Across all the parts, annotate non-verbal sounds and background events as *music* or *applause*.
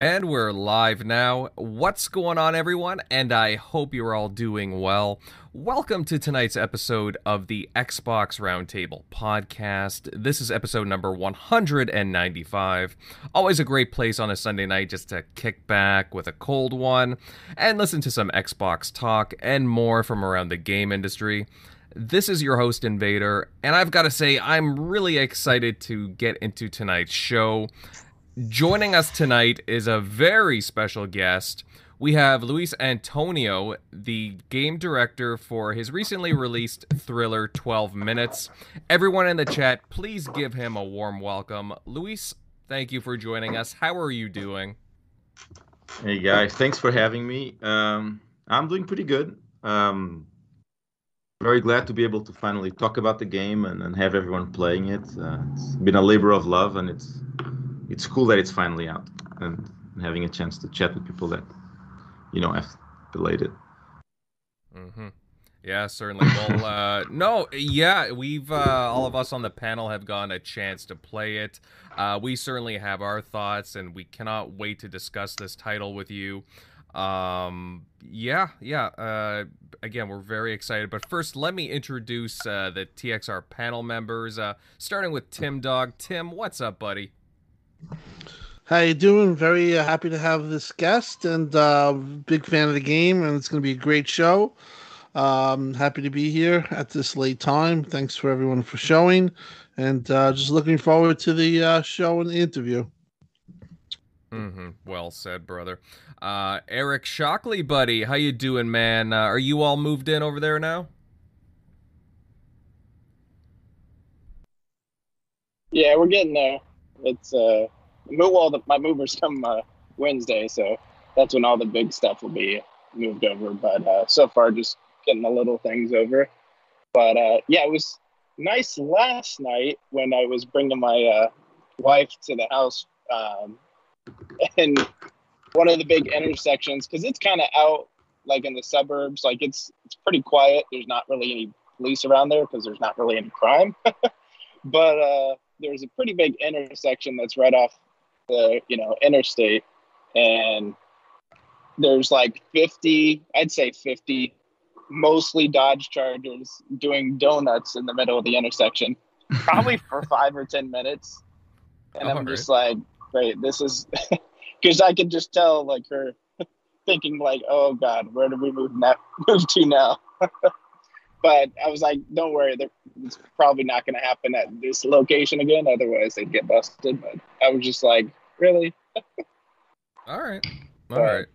And we're live now. What's going on, everyone? And I hope you're all doing well. Welcome to tonight's episode of the Xbox Roundtable podcast. This is episode number 195. Always a great place on a Sunday night just to kick back with a cold one and listen to some Xbox talk and more from around the game industry. This is your host, Invader, and I've got to say, I'm really excited to get into tonight's show. Joining us tonight is a very special guest. We have Luis Antonio, the game director for his recently released thriller 12 Minutes. Everyone in the chat, please give him a warm welcome. Luis, thank you for joining us. How are you doing? Hey guys, thanks for having me. Um, I'm doing pretty good. Um, very glad to be able to finally talk about the game and, and have everyone playing it. Uh, it's been a labor of love, and it's it's cool that it's finally out and having a chance to chat with people that you know have delayed it. Mm-hmm. Yeah, certainly. Well, *laughs* uh, no, yeah, we've uh, all of us on the panel have gotten a chance to play it. Uh, we certainly have our thoughts, and we cannot wait to discuss this title with you. Um, yeah, yeah. Uh, again, we're very excited. But first, let me introduce uh, the TXR panel members. Uh, starting with Tim Dog. Tim, what's up, buddy? How you doing? Very uh, happy to have this guest, and uh, big fan of the game, and it's going to be a great show. Um, happy to be here at this late time. Thanks for everyone for showing, and uh, just looking forward to the uh, show and the interview. Mm-hmm. Well said, brother. Uh, Eric Shockley, buddy, how you doing, man? Uh, are you all moved in over there now? Yeah, we're getting there it's uh, move well, the, my movers come uh, Wednesday, so that's when all the big stuff will be moved over. But uh, so far, just getting the little things over. But uh, yeah, it was nice last night when I was bringing my uh, wife to the house, um, and one of the big intersections because it's kind of out like in the suburbs. Like it's it's pretty quiet. There's not really any police around there because there's not really any crime. *laughs* but uh, there's a pretty big intersection that's right off the you know interstate, and there's like 50, I'd say 50, mostly Dodge Chargers doing donuts in the middle of the intersection, *laughs* probably for five or ten minutes, and I'm oh, just like, great, this is *laughs* because I could just tell like her *laughs* thinking like, oh god, where do we move now? Move to now? But I was like, don't worry, it's probably not going to happen at this location again. Otherwise, they'd get busted. But I was just like, really? *laughs* All right. All right.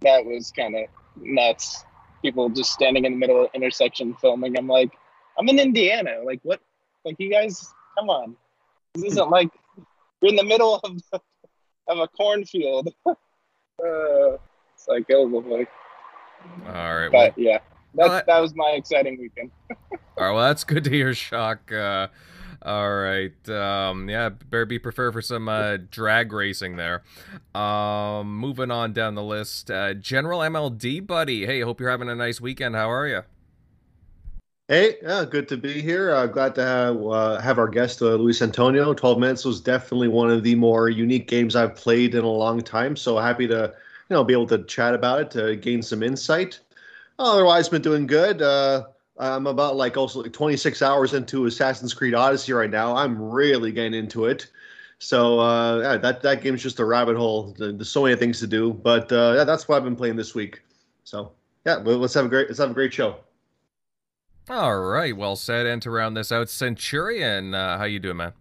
That was kind of nuts. People just standing in the middle of the intersection filming. I'm like, I'm in Indiana. Like, what? Like, you guys, come on. This isn't like we're in the middle of, of a cornfield. *laughs* uh, it's like, oh boy. All right. But well, yeah that, that, that was my exciting weekend. *laughs* all right, well, that's good to hear, Shock. Uh, all right, um, yeah, better be prepared for some uh, drag racing there. Um, moving on down the list, uh, General MLD, buddy. Hey, hope you're having a nice weekend. How are you? Hey, yeah, good to be here. Uh, glad to have uh, have our guest uh, Luis Antonio. Twelve minutes was definitely one of the more unique games I've played in a long time. So happy to you know be able to chat about it to gain some insight. Otherwise, been doing good. Uh, I'm about like also like 26 hours into Assassin's Creed Odyssey right now. I'm really getting into it. So uh, yeah, that that game's just a rabbit hole. There's so many things to do, but uh, yeah, that's what I've been playing this week. So yeah, let's have a great let's have a great show. All right, well said. And to round this out, Centurion, uh, how you doing, man?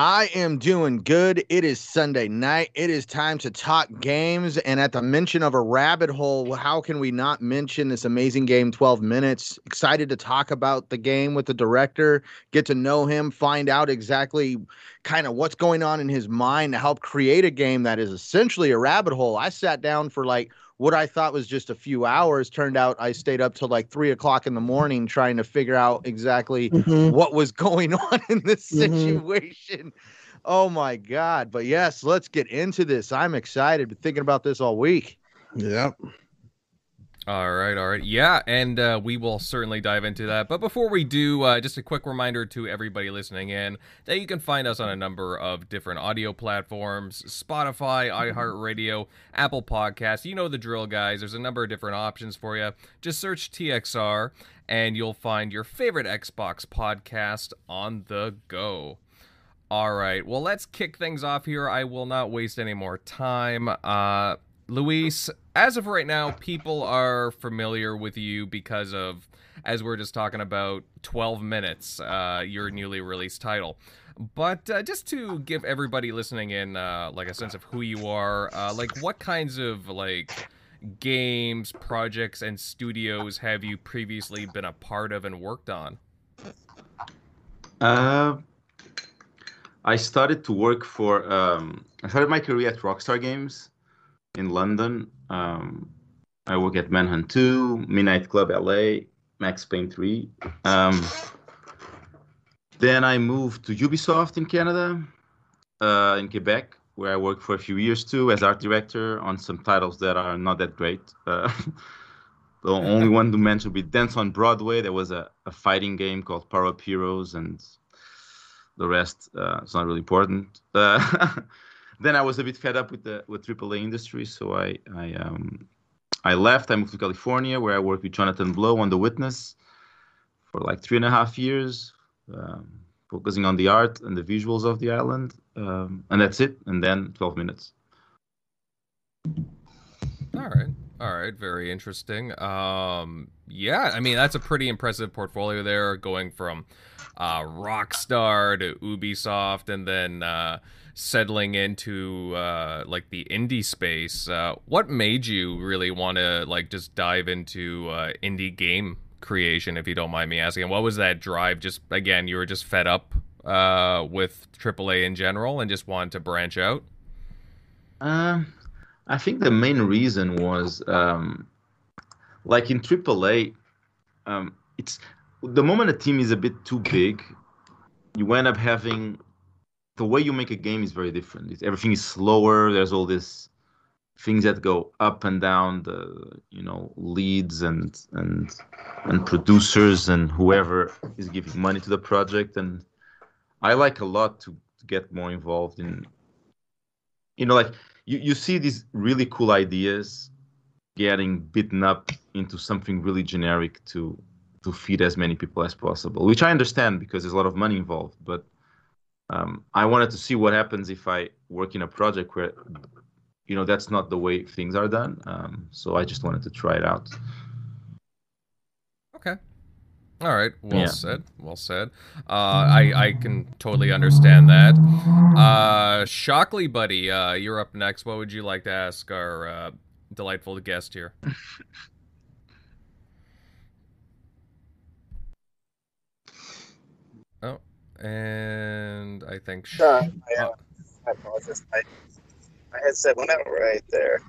I am doing good. It is Sunday night. It is time to talk games. And at the mention of a rabbit hole, how can we not mention this amazing game, 12 minutes? Excited to talk about the game with the director, get to know him, find out exactly kind of what's going on in his mind to help create a game that is essentially a rabbit hole. I sat down for like what I thought was just a few hours turned out I stayed up till like three o'clock in the morning trying to figure out exactly mm-hmm. what was going *laughs* on in this mm-hmm. situation. Oh my God. But yes, let's get into this. I'm excited. Been thinking about this all week. Yep. All right, all right. Yeah, and uh, we will certainly dive into that. But before we do, uh, just a quick reminder to everybody listening in that you can find us on a number of different audio platforms Spotify, iHeartRadio, Apple Podcasts. You know the drill, guys. There's a number of different options for you. Just search TXR, and you'll find your favorite Xbox podcast on the go. All right, well, let's kick things off here. I will not waste any more time. Uh, Luis, as of right now, people are familiar with you because of, as we're just talking about, 12 Minutes, uh, your newly released title. But uh, just to give everybody listening in, uh, like a sense of who you are, uh, like what kinds of like games, projects, and studios have you previously been a part of and worked on? Uh, I started to work for. Um, I started my career at Rockstar Games in London. Um, I work at Manhunt 2, Midnight Club LA, Max Payne 3. Um, then I moved to Ubisoft in Canada, uh, in Quebec, where I worked for a few years too as art director on some titles that are not that great. Uh, *laughs* the only one to mention would be Dance on Broadway. There was a, a fighting game called Power Up Heroes, and the rest uh, is not really important. Uh, *laughs* then I was a bit fed up with the with AAA industry, so I I um I left. I moved to California, where I worked with Jonathan Blow on The Witness for like three and a half years, um, focusing on the art and the visuals of the island, um, and that's it. And then 12 minutes. All right. All right, very interesting. Um, yeah, I mean that's a pretty impressive portfolio there, going from uh, Rockstar to Ubisoft, and then uh, settling into uh, like the indie space. Uh, what made you really want to like just dive into uh, indie game creation, if you don't mind me asking? What was that drive? Just again, you were just fed up uh, with AAA in general and just wanted to branch out. Um, I think the main reason was um, like in AAA, um, it's the moment a team is a bit too big, you end up having the way you make a game is very different. It's, everything is slower. There's all these things that go up and down the you know leads and and and producers and whoever is giving money to the project and i like a lot to, to get more involved in you know like you, you see these really cool ideas getting beaten up into something really generic to to feed as many people as possible which i understand because there's a lot of money involved but um, I wanted to see what happens if I work in a project where, you know, that's not the way things are done. Um, so I just wanted to try it out. Okay. All right. Well yeah. said. Well said. Uh, I I can totally understand that. Uh, Shockley, buddy, uh, you're up next. What would you like to ask our uh, delightful guest here? *laughs* oh, and I think. Sure. I, uh, I apologize. My, my headset went out right there.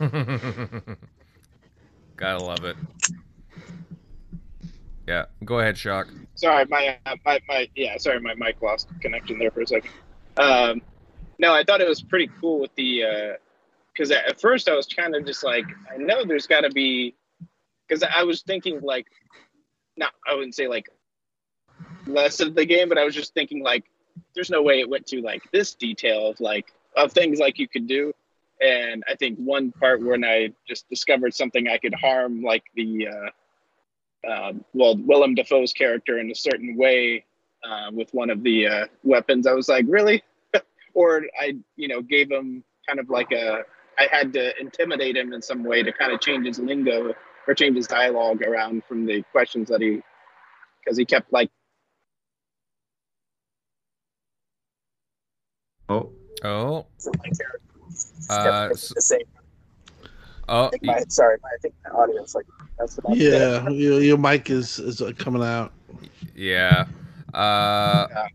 *laughs* Gotta love it. Yeah, go ahead, Shock. Sorry, my, uh, my my yeah, sorry, my mic lost connection there for a second. Um, no, I thought it was pretty cool with the because uh, at first I was kind of just like, I know there's got to be because I was thinking like, not I wouldn't say like less of the game, but I was just thinking like, there's no way it went to like this detail of like of things like you could do. And I think one part when I just discovered something I could harm like the uh, uh, well Willem Dafoe's character in a certain way uh, with one of the uh, weapons, I was like, really? *laughs* or I you know gave him kind of like a I had to intimidate him in some way to kind of change his lingo or change his dialogue around from the questions that he because he kept like Oh. Oh. Uh, the same. Oh. My, sorry, I think my audience like that's what Yeah, your, your mic is is coming out. Yeah. Uh, *laughs* yeah.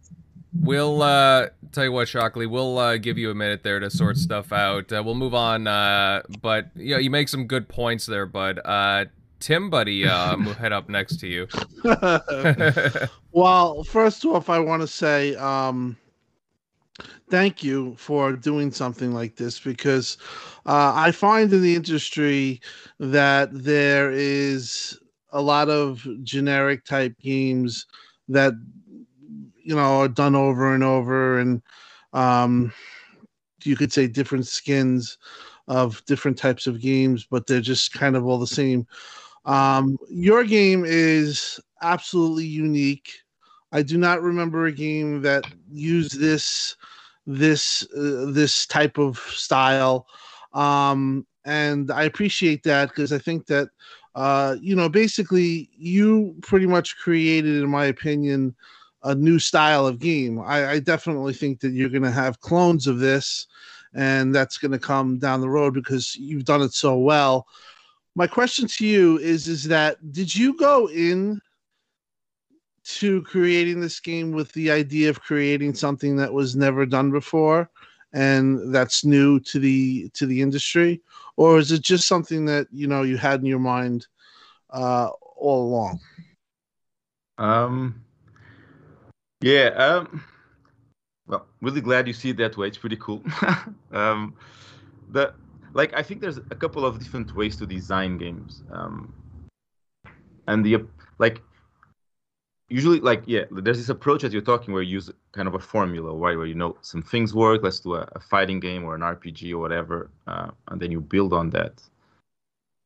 We'll uh, tell you what, Shockley. We'll uh, give you a minute there to sort stuff out. Uh, we'll move on. Uh, but you know, you make some good points there, bud. Uh, Tim, buddy, uh, *laughs* we'll head up next to you. *laughs* well, first off, I want to say um, thank you for doing something like this because uh, I find in the industry that there is a lot of generic type games that you know are done over and over and um, you could say different skins of different types of games but they're just kind of all the same. Um, your game is absolutely unique. I do not remember a game that used this this uh, this type of style um, and i appreciate that because i think that uh, you know, basically, you pretty much created, in my opinion, a new style of game. I, I definitely think that you're going to have clones of this, and that's going to come down the road because you've done it so well. My question to you is: Is that did you go in to creating this game with the idea of creating something that was never done before, and that's new to the to the industry, or is it just something that you know you had in your mind uh, all along? Um, yeah. Um, well, really glad you see it that way. It's pretty cool. *laughs* um, the like, I think there's a couple of different ways to design games. Um, and the like usually like yeah there's this approach that you're talking where you use kind of a formula right? Where you know some things work let's do a, a fighting game or an rpg or whatever uh, and then you build on that.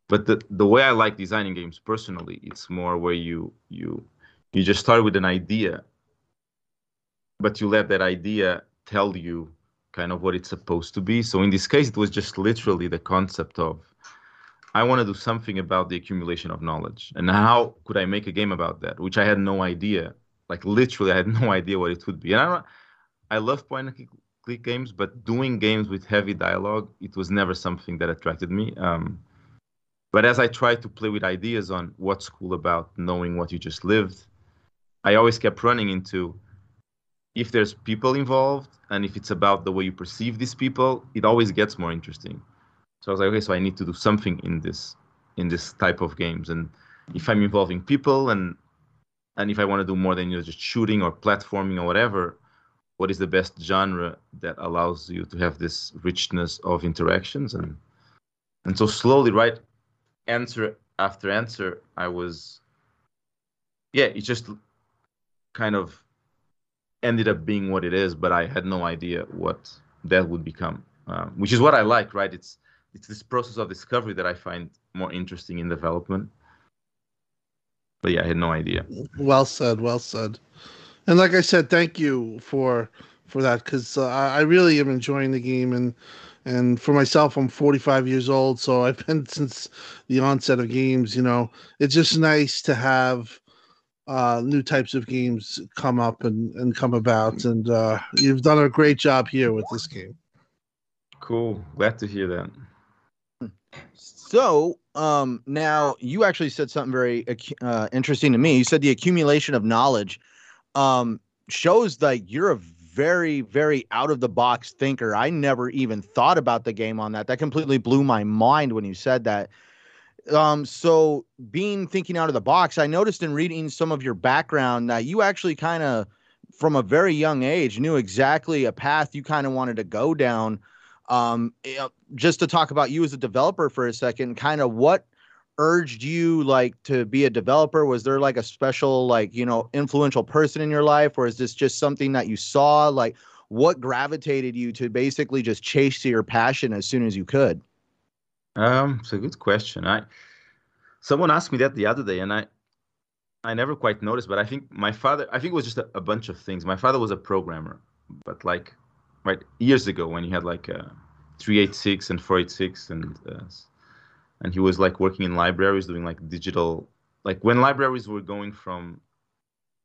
But the, the way i like designing games personally it's more where you you you just start with an idea but you let that idea tell you kind of what it's supposed to be. So in this case it was just literally the concept of I want to do something about the accumulation of knowledge. And how could I make a game about that? Which I had no idea. Like literally, I had *laughs* no idea what it would be. And I, I love point and click games, but doing games with heavy dialogue, it was never something that attracted me. Um, but as I tried to play with ideas on what's cool about knowing what you just lived, I always kept running into if there's people involved and if it's about the way you perceive these people, it always gets more interesting. So I was like, okay, so I need to do something in this in this type of games. And if I'm involving people and and if I want to do more than you know, just shooting or platforming or whatever, what is the best genre that allows you to have this richness of interactions and and so slowly, right, answer after answer, I was yeah, it just kind of ended up being what it is, but I had no idea what that would become. Um, which is what I like, right? It's it's this process of discovery that I find more interesting in development. But yeah, I had no idea. Well said. Well said. And like I said, thank you for for that because uh, I really am enjoying the game and and for myself, I'm 45 years old, so I've been *laughs* since the onset of games. You know, it's just nice to have uh, new types of games come up and and come about, and uh, you've done a great job here with this game. Cool. Glad to hear that. So um, now you actually said something very uh, interesting to me. You said the accumulation of knowledge um, shows that you're a very, very out of the box thinker. I never even thought about the game on that. That completely blew my mind when you said that. Um, so being thinking out of the box, I noticed in reading some of your background that you actually kind of, from a very young age, knew exactly a path you kind of wanted to go down. Um, just to talk about you as a developer for a second, kind of what urged you like to be a developer? Was there like a special, like, you know, influential person in your life, or is this just something that you saw? Like, what gravitated you to basically just chase your passion as soon as you could? Um, it's a good question. I someone asked me that the other day, and I I never quite noticed, but I think my father, I think it was just a, a bunch of things. My father was a programmer, but like right years ago when he had like a uh, 386 and 486 and uh, and he was like working in libraries doing like digital like when libraries were going from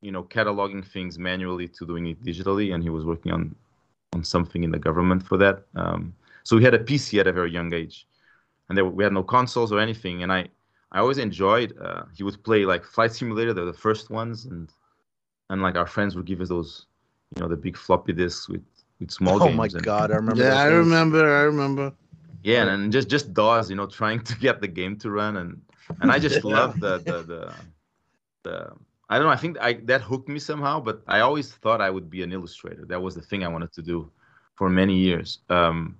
you know cataloging things manually to doing it digitally and he was working on on something in the government for that um, so he had a pc at a very young age and there, we had no consoles or anything and i i always enjoyed uh, he would play like flight simulator they're the first ones and and like our friends would give us those you know the big floppy disks with with small oh games. my and, god, I remember. Yeah, I remember. I remember. Yeah, and just just DOS, you know, *laughs* trying to get the game to run, and and I just *laughs* love the the the the. I don't know. I think I that hooked me somehow, but I always thought I would be an illustrator. That was the thing I wanted to do. for many years. Um,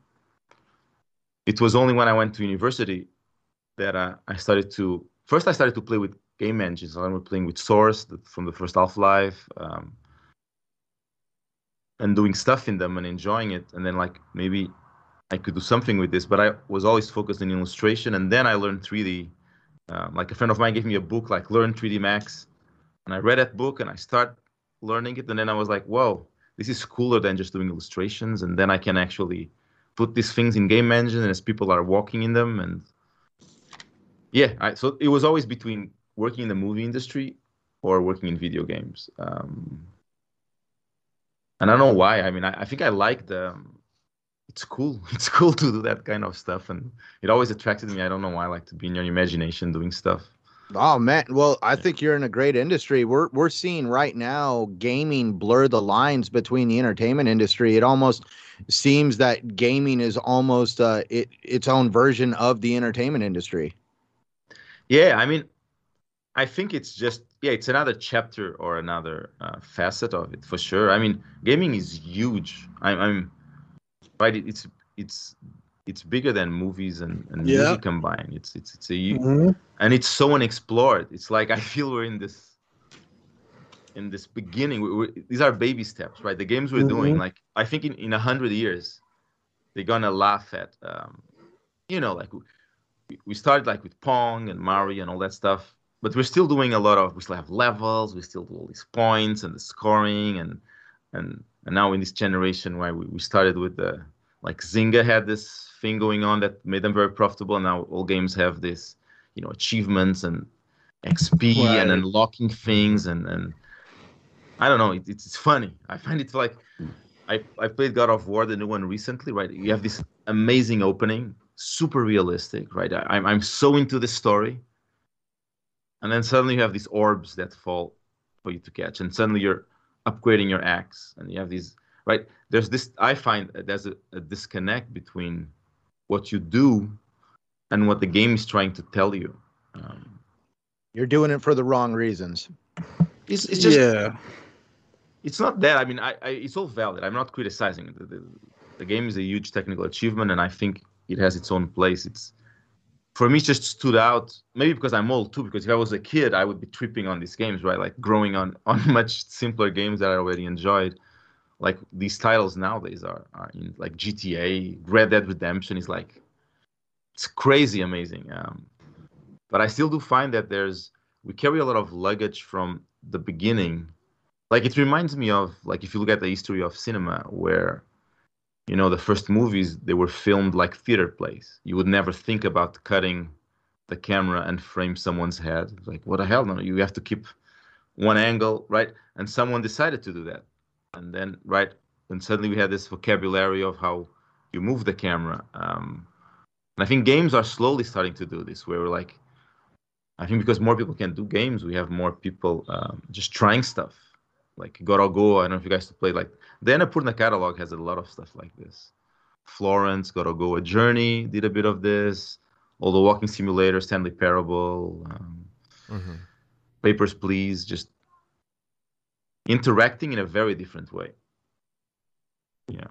it was only when I went to university that I, I started to first I started to play with game engines. I remember playing with Source from the first Half Life, um, and doing stuff in them and enjoying it. And then like maybe I could do something with this, but I was always focused in illustration. And then I learned 3D. Um, like a friend of mine gave me a book like Learn 3D Max, and I read that book and I start learning it. And then I was like, whoa, this is cooler than just doing illustrations. And then I can actually put these things in game engine as people are walking in them and yeah I, so it was always between working in the movie industry or working in video games um, and i don't know why. I mean i, I think i like the um, it's cool. *laughs* It's cool to do that kind of stuff. And it always attracted me. I don't know why. I like to be in your imagination doing stuff. Oh man, well, I think you're in a great industry. We're we're seeing right now gaming blur the lines between the entertainment industry. It almost seems that gaming is almost uh, it, its own version of the entertainment industry. Yeah, I mean, I think it's just yeah, it's another chapter or another uh, facet of it for sure. I mean, gaming is huge. I'm, I'm right. It's it's it's bigger than movies and, and Yeah. music combined. It's it's it's a Mhm. and it's so unexplored. It's like *laughs* I feel we're in this in this beginning. We, these are baby steps, right? The games we're doing, Mhm. like I think in in a hundred years, they're gonna laugh at, um, you know, like we, we started like with Pong and Mario and all that stuff, but we're still doing a lot of. We still have levels. We still do all these points and the scoring and and and now in this generation where we, we started with the like Zynga had this thing going on that made them very profitable, and now all games have this, you know, achievements and XP and Right. unlocking things and and I don't know. It, it's it's funny. I find it like I I played God of War, the new one recently. Right, you have this amazing opening, super realistic. Right, I, I'm I'm so into the story, and then suddenly you have these orbs that fall for you to catch, and suddenly you're upgrading your axe, and you have these right. There's this. I find there's a, a disconnect between what you do and what the game is trying to tell you. Um, You're doing it for the wrong reasons. it's, it's just yeah. it's not that. I mean, I, I it's all valid. I'm not criticizing. The, the, the game is a huge technical achievement, and I think it has its own place. It's for me, it just stood out. Maybe because I'm old too. Because if I was a kid, I would be tripping on these games, right? Like growing on *laughs* on much simpler games that I already enjoyed. Like these titles nowadays are, are in like GTA, Red Dead Redemption is like it's crazy amazing. Um, but I still do find that there's we carry a lot of luggage from the beginning like it reminds me of like if you look at the history of cinema where you know the first movies they were filmed like theater plays. You would never think about cutting the camera and frame someone's head. Like what the hell? No you have to keep one angle right? And someone decided to do that. And then right and suddenly we had this vocabulary of how you move the camera um, and i think games are slowly starting to do this where we're like I think because more people can do games, we have more people um, just trying stuff. Like Gorogoa, I don't know if you guys play like the Annapurna catalog has a lot of stuff like this. Florence, Gorogoa, A Journey did a bit of this. All the Walking Simulator, Stanley Parable, um, Mhm. Papers, Please, just interacting in a very different way. Yeah.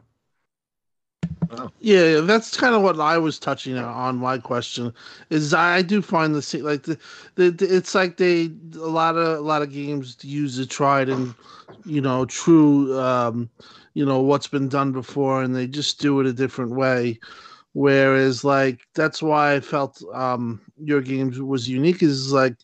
Yeah, that's kind of what I was touching on. My question is, I do find the sa- like the, the, the it's like they a lot of a lot of games use the tried and you know true um, you know what's been done before, and they just do it a different way. Whereas like that's why I felt um, your games was unique. Is like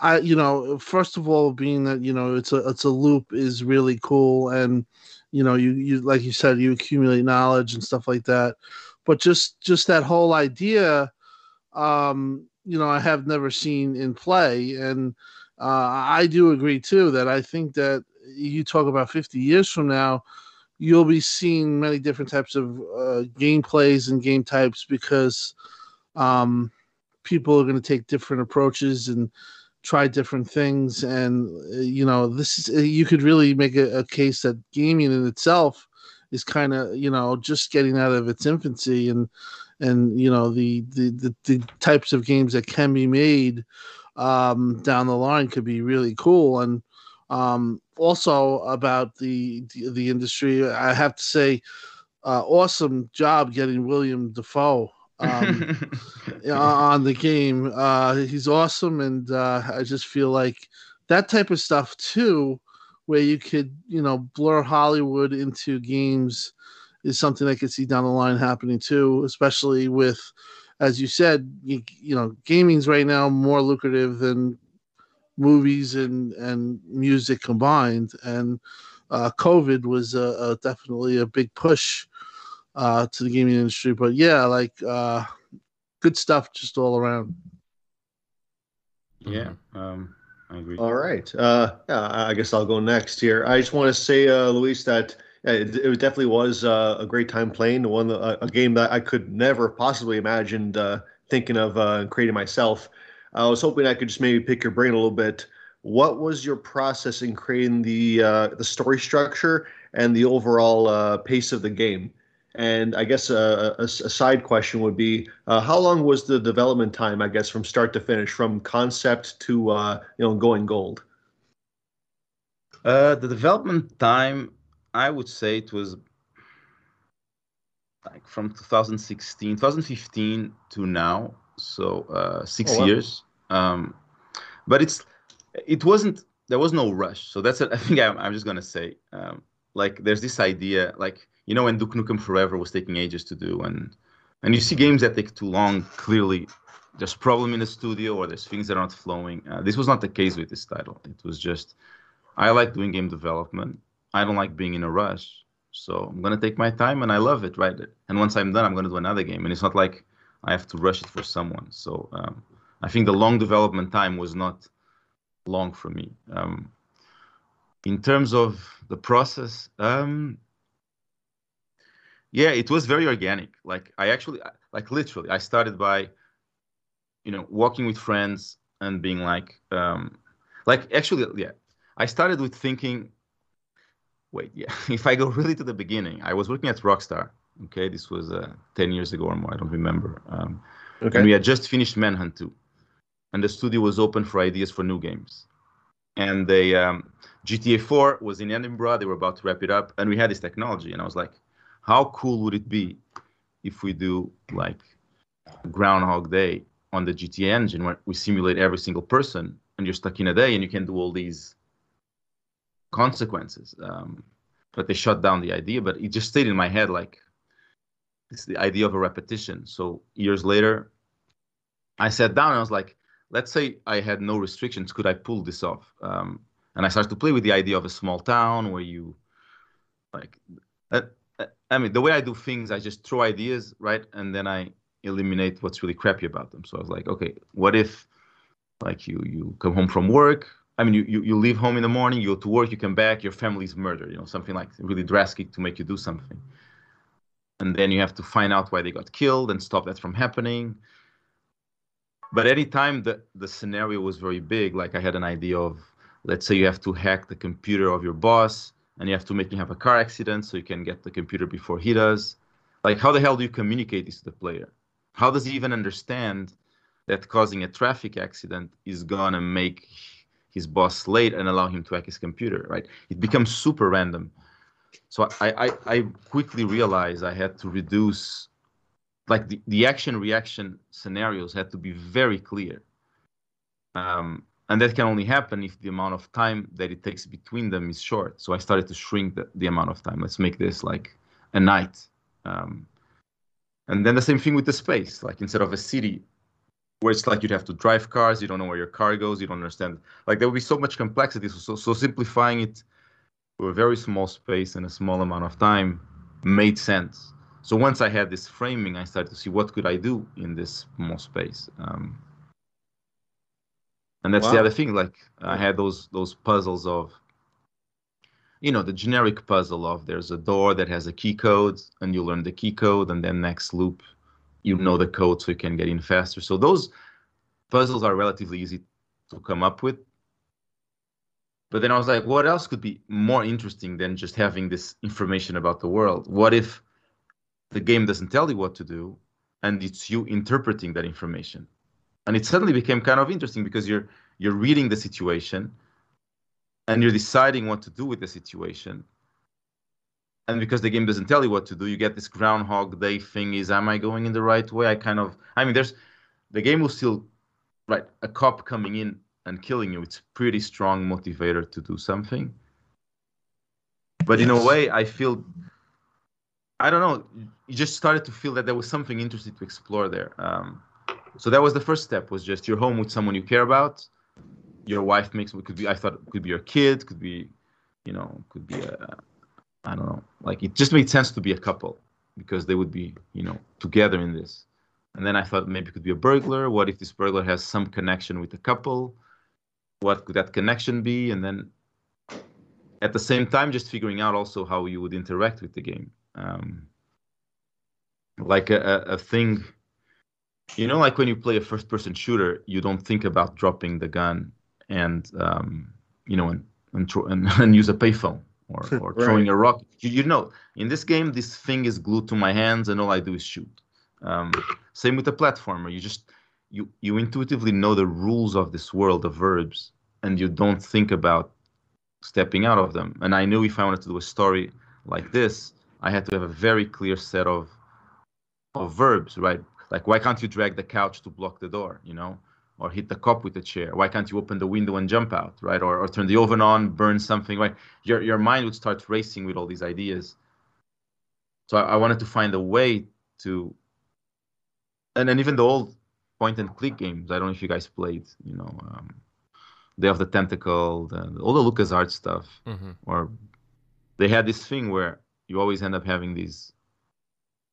I you know first of all being that you know it's a it's a loop is really cool and you know you you like you said you accumulate knowledge and stuff like that. But just just that whole idea um you know i have never seen in play. And uh, i do agree too that i think that you talk about 50 years from now you'll be seeing many different types of uh, gameplays and game types because um people are going to take different approaches and try different things and uh, you know this is uh, you could really make a, a case that gaming in itself is kind of you know just getting out of its infancy and and you know the the, the, the types of games that can be made um, down the line could be really cool. And Um, also about the, the, the industry, I have to say, uh, awesome job getting William Dafoe um, *laughs* on the game. Uh, he's awesome, and uh, I just feel like that type of stuff too, where you could you know blur Hollywood into games, is something I could see down the line happening too, especially with. As you said, you, you know, gaming's right now more lucrative than movies and and music combined and uh, covid was a, a, definitely a big push uh, to the gaming industry but yeah like uh, good stuff just all around yeah um, i agree all right uh, yeah, i guess i'll go next here i just want to say uh, luis that it, it definitely was uh, a great time playing one a, a game that i could never possibly imagined uh, thinking of uh, creating myself I was hoping I could just maybe pick your brain a little bit. What was your process in creating the uh, the story structure and the overall uh, pace of the game? And I guess a, a, a side question would be, uh, how long was the development time? I guess from start to finish, from concept to uh, you know going gold. Uh, the development time, I would say it was like from 2016, 2015 to now so uh, six oh, wow. years. Um, but it's it wasn't there was no rush. So that's *laughs* I think I'm, I'm just gonna say um, like there's this idea like you know when Duke Nukem Forever was taking ages to do and and you see games that take too long. Clearly, there's problem in the studio or there's things that are not flowing. Uh, this was not the case with this title. It was just I like doing game development. I don't like being in a rush. So I'm gonna take my time and I love it, right? And once I'm done, I'm gonna do another game. And it's not like I have to rush it for someone. So um, I think the long development time was not long for me. Um, in terms of the process, um, yeah, it was very organic. Like I actually, like literally, I started by, you know, walking with friends and being like, um, like actually, yeah, I started with thinking. Wait, yeah, *laughs* if I go really to the beginning, I was working at Rockstar Okay, this was uh, 10 years ago or more. I don't remember. Um, okay. And we had just finished Manhunt 2, and the studio was open for ideas for new games. And they um, GTA 4 was in Edinburgh. They were about to wrap it up, and we had this technology. And I was like, how cool would it be if we do like Groundhog Day on the GTA engine, where we simulate every single person, and you're stuck in a day, and you can do all these consequences. Um, but they shut down the idea. But it just stayed in my head like it's the idea of a repetition. So years later, I sat down and I was like, let's say I had no restrictions, could I pull this off? Um, and I started to play with the idea of a small town where you, like, I mean, the way I do things, I just throw ideas, right, and then I eliminate what's really crappy about them. So I was like, okay, what if, like, you you come home from work? I mean, you, you, you leave home in the morning, you go to work, you come back, your family's murdered, you know, something like really drastic to make you do something and then you have to find out why they got killed and stop that from happening but anytime the, the scenario was very big like i had an idea of let's say you have to hack the computer of your boss and you have to make him have a car accident so you can get the computer before he does. Like how the hell do you communicate this to the player? How does he even understand that causing a traffic accident is gonna make his boss late and allow him to hack his computer right? It becomes super random. So I, I, I quickly realized I had to reduce, like the, the action reaction scenarios had to be very clear. Um, and that can only happen if the amount of time that it takes between them is short. So I started to shrink the, the amount of time. Let's make this like a night. Um, and then the same thing with the space. Like instead of a city where it's like you'd have to drive cars, you don't know where your car goes, you don't understand. Like there would be so much complexity. So, so simplifying it for a very small space and a small amount of time made sense. So once I had this framing, I started to see what could I do in this small space. Um, and that's wow. the other thing. Like I had those those puzzles of, you know, the generic puzzle of there's a door that has a key code, and you learn the key code, and then next loop, you know the code so you can get in faster. So those puzzles are relatively easy to come up with but then I was like, what else could be more interesting than just having this information about the world? What if the game doesn't tell you what to do and it's you interpreting that information? And it suddenly became kind of interesting because you're you're reading the situation and you're deciding what to do with the situation. And because the game doesn't tell you what to do, you get this Groundhog Day thing: is am I going in the right way? I kind of, I mean, there's the game will still, right? A cop coming in and killing you, it's pretty strong motivator to do something. But in a way, I feel I don't know. You just started to feel that there was something interesting to explore there. Um, so that was the first step. Was just you're home with someone you care about. Your wife makes it could be. I thought it could be your kid. Could be, you know, could be a. I don't know. Like it just made sense to be a couple because they would be, you know, together in this. And then I thought maybe it could be a burglar. What if this burglar has some connection with the couple? What could that connection be? And then at the same time, just figuring out also how you would interact with the game. Um, like a, a thing, you know, like when you play a first person shooter, you don't think about dropping the gun and, um, you know, and, and, tro- and, *laughs* and use a payphone or, *laughs* or Right. throwing a rock. You, you know, in this game, this thing is glued to my hands and all I do is shoot. Um, same with the platformer. You just, you, you intuitively know the rules of this world of verbs and you don't think about stepping out of them. And I knew if I wanted to do a story like this, I had to have a very clear set of of verbs, right? Like why can't you drag the couch to block the door, you know? Or hit the cop with the chair? Why can't you open the window and jump out, right? Or, or turn the oven on, burn something, right? Your your mind would start racing with all these ideas. So I, I wanted to find a way to and then even the old point and click games. I don't know if you guys played, you know, um, Day of the Tentacle, the, all the LucasArts stuff hmm or they had this thing where you always end up having these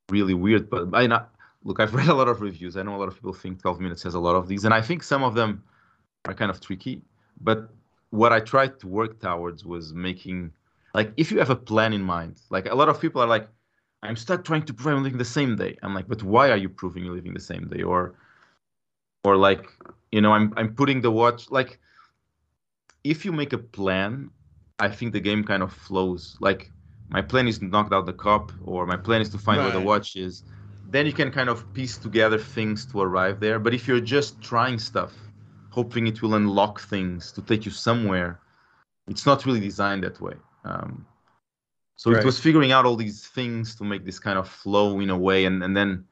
really weird but I look I've *laughs* read a lot of reviews. I know a lot of people think 12 minutes has a lot of these and I think some of them are kind of tricky. But what I tried to work towards was making like if you have a plan in mind like a lot of people are like I'm stuck trying to prove I'm living the same day. I'm like but why are you proving you're living the same day? Or or like you know I'm I'm putting the watch like if you make a plan I think the game kind of flows. Like my plan is to knock out the cop, or my plan is to find where the watch is. Then you can kind of piece together things to arrive there. But if you're just trying stuff, hoping it will unlock things to take you somewhere, it's not really designed that way. Um, so Right. it was figuring out all these things to make this kind of flow in a way, and and then,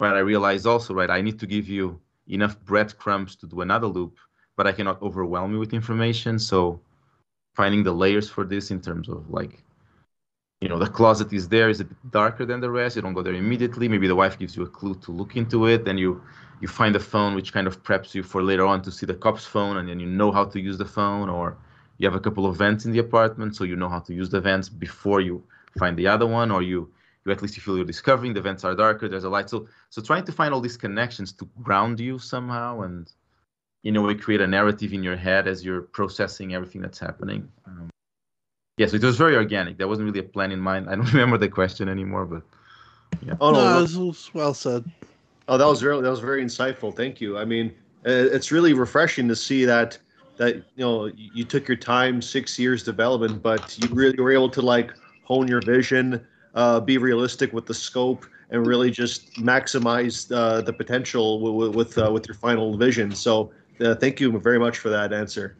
right, I realized also, right, I need to give you enough breadcrumbs to do another loop, but I cannot overwhelm you with information. So finding the layers for this in terms of like you know the closet is there is a bit darker than the rest. You don't go there immediately. Maybe the wife gives you a clue to look into it. Then you you find the phone which kind of preps you for later on to see the cop's phone and then you know how to use the phone or you have a couple of vents in the apartment so you know how to use the vents before you find the other one or you you at least you feel you're discovering the vents are darker there's a light. So so trying to find all these connections to ground you somehow and in a way create a narrative in your head as you're processing everything that's happening. Um, yeah, so it was very organic. There wasn't really a plan in mind. I don't *laughs* remember the question anymore, but Oh no, no, no. was well said. Oh, that was really that was very insightful. Thank you. I mean, uh, it's really refreshing to see that that you know you you took your time, six years development, but you really were able to like hone your vision, uh, be realistic with the scope, and really just maximize uh, the potential with with, uh, with your final vision. So, uh, thank you very much for that answer.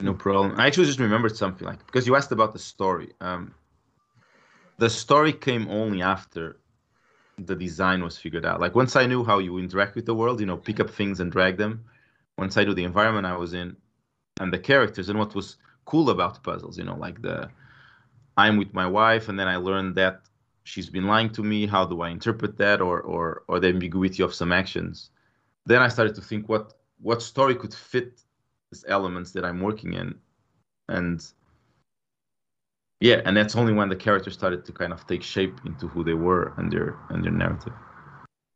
No problem. I actually just remembered something like because you asked about the story. Um, the story came only after the design was figured out. Like once I knew how you interact with the world, you know, pick up things and drag them. Once I knew the environment I was in and the characters and what was cool about puzzles, you know, like the I'm with my wife and then I learned that she's been lying to me. How do I interpret that or or or the ambiguity of some actions? Then I started to think what what story could fit elements that I'm working in. And yeah, and that's only when the characters started to kind of take shape into who they were and their and their narrative.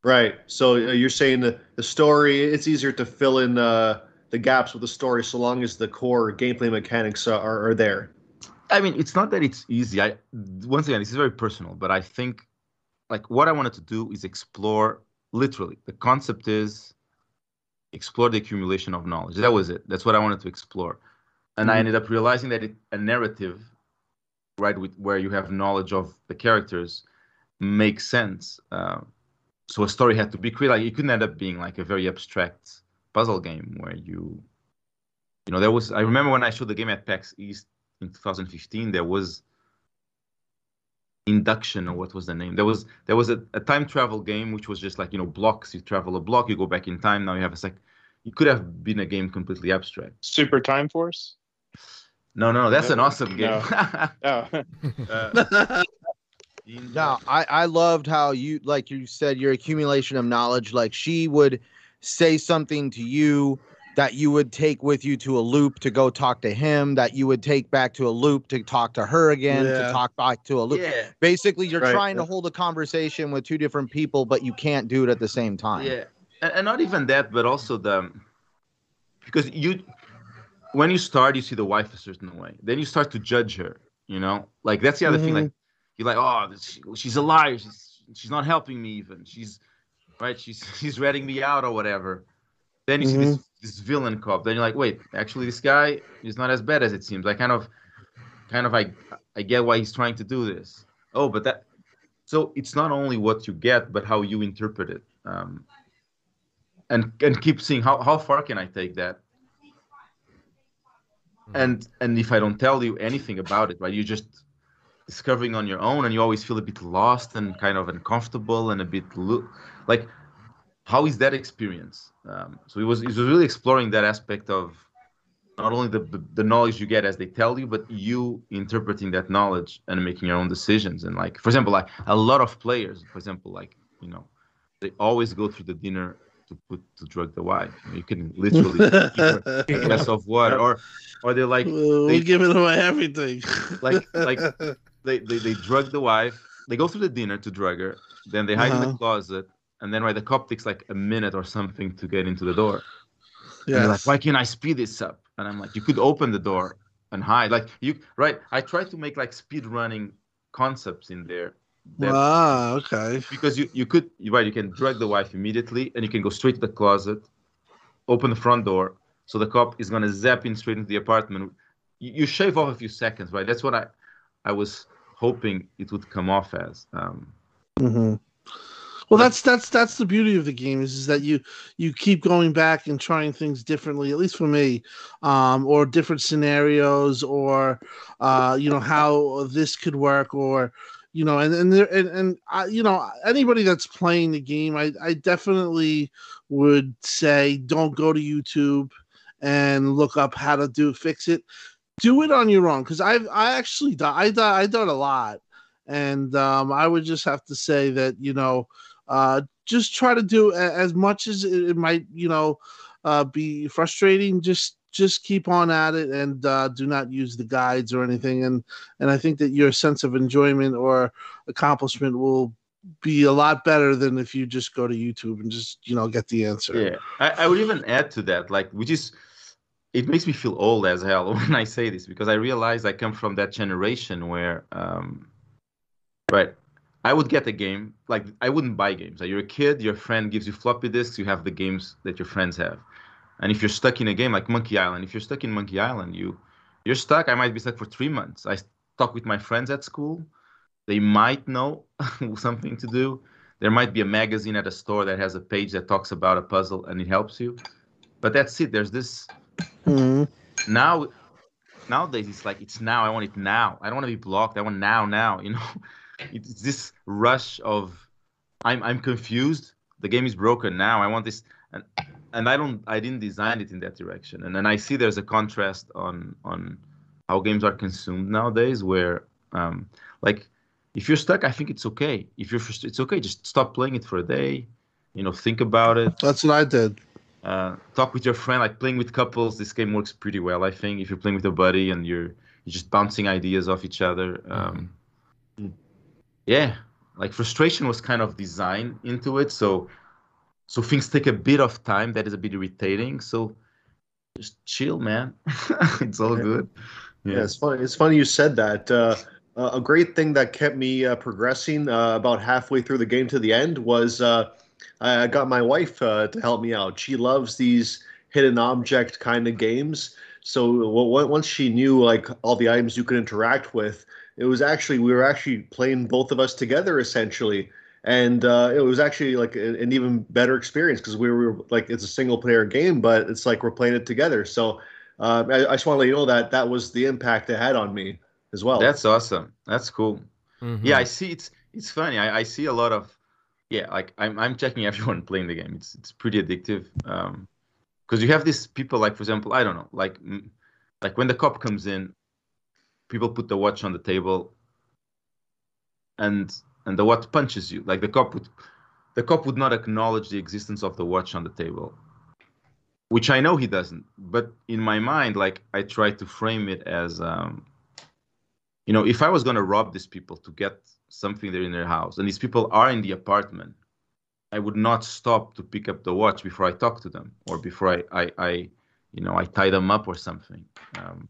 Right. So uh, you're saying the, the story, it's easier to fill in uh, the gaps with the story so long as the core gameplay mechanics are, are, are there. I mean, it's not that it's easy. I once again, this is very personal, but I think like what I wanted to do is explore literally. The concept is explore the accumulation of knowledge. That was it. That's what I wanted to explore. And I Mhm. ended up realizing that it, a narrative, right, with where you have knowledge of the characters, makes sense. Uh, so a story had to be created. Like it couldn't end up being like a very abstract puzzle game where you you know, there was. I remember when I showed the game at PAX East in 2015. There was induction or what was the name. There was there was a, a time travel game which was just like you know blocks. You travel a block you go back in time. Now you have a sec it could have been a game completely abstract. Super Time Force. no no that's an awesome game. *laughs* Oh, *laughs* Uh, in- *laughs* No, I, I loved how you, like you said, your accumulation of knowledge. Like she would say something to you that you would take with you to a loop to go talk to him, that you would take back to a loop to talk to her again, to talk back to a loop. yeah Basically, you're Right, trying to hold a conversation with two different people, but you can't do it at the same time. Yeah, and, and not even that, but also the because you when you start, you see the wife a certain way. Then you start to judge her. You know, like that's the other thing. Like mm-hmm. you're like, oh, this, she's a liar. She's she's not helping me even. She's right. She's *laughs* she's ratting me out or whatever. Then you see this mm-hmm. This villain cop. Then you're like, wait, actually, this guy is not as bad as it seems. I kind of kind of I I get why he's trying to do this. Oh, but that so it's not only what you get, but how you interpret it. Um, and and keep seeing how, how far can I take that? And and if I don't tell you anything about it, right, you're just discovering on your own, and you always feel a bit lost and kind of uncomfortable and a bit lo- like, how is that experience? Um, so it was it was really exploring that aspect of not only the, the the knowledge you get as they tell you, but you interpreting that knowledge and making your own decisions. And like, for example, like a lot of players, for example, like you know, they always go through the dinner to put to drug the wife. You, know, you can literally a glass of water, or or they're like *laughs* we they- giving away everything. like *laughs* like they, they they drug the wife. They go through the dinner to drug her. Then they hide in the Uh-huh. closet, and then right, the cop takes like a minute or something to get into the door. yeah like, why can't I speed this up? And I'm like, you could open the door and hide. Like you right. I try to make like speed running concepts in there. that- Ah, okay. because you, you could you right you can drag the wife immediately and you can go straight to the closet open the front door so the cop is going to zap in straight into the apartment you, you shave off a few seconds right that's what i i was hoping it would come off as um hmm Well, that's that's that's the beauty of the game is, is that you you keep going back and trying things differently. At least for me, um, or different scenarios, or uh, you know how this could work, or you know, and and there, and, and I, you know anybody that's playing the game, I I definitely would say don't go to YouTube and look up how to do fix it. Do it on your own because I've I actually I I done a lot, and um, I would just have to say that you know uh, just try to do as much as it, might you know uh, be frustrating just just keep on at it and uh, do not use the guides or anything. And and i think that your sense of enjoyment or accomplishment will be a lot better than if you just go to youtube and just you know get the answer. Yeah. I, I would even add to that like which is it makes me feel old as hell *laughs* when i say this because i realize i come from that generation where um right i would get a game like i wouldn't buy games. Like you're a kid your friend gives you floppy disks you have the games that your friends have. And if you're stuck in a game like monkey island if you're stuck in monkey island you you're stuck. I might be stuck for three months. I talk with my friends at school. They might know *laughs* something to do. There might be a magazine at a store that has a page that talks about a puzzle and it helps you. But that's it. There's this Mhm. now nowadays it's like it's now. I want it now. I don't want to be blocked. I want now now you know it's this rush of i'm i'm confused. The game is broken now. I want this and and i don't i didn't design it in that direction. And then i see there's a contrast on on how games are consumed nowadays where um like if you're stuck i think it's okay. If you're frust- it's okay. Just stop playing it for a day you know think about it. That's what i did. Uh, talk with your friend like playing with couples. This game works pretty well i think if you're playing with a buddy and you're you're just bouncing ideas off each other. Um, yeah like frustration was kind of designed into it so so things take a bit of time that is a bit irritating so just chill man *laughs* it's all Yeah. good Yeah, it's funny. It's funny you said that. Uh, uh, a great thing that kept me uh, progressing uh, about halfway through the game to the end was uh, I got my wife uh, to help me out. She loves these hidden object kind of games. So once she knew like all the items you could interact with, it was actually we were actually playing both of us together essentially, and uh, it was actually like a- an even better experience because we were like it's a single player game, but it's like we're playing it together. So uh, I, I just want to let you know that that was the impact it had on me as well. That's awesome. That's cool. Mhm. Yeah, I see. It's it's funny. I, I see a lot of yeah. Like I'm I'm checking *laughs* everyone playing the game. It's it's pretty addictive. Um, because you have these people like for example I don't know like like when the cop comes in, people put the watch on the table. And and the watch punches you. Like the cop would the cop would not acknowledge the existence of the watch on the table. Which I know he doesn't. But in my mind, like I try to frame it as um you know, if I was gonna rob these people to get something there in their house, and these people are in the apartment, I would not stop to pick up the watch before I talk to them or before I, I, I you know, I tie them up or something. Um,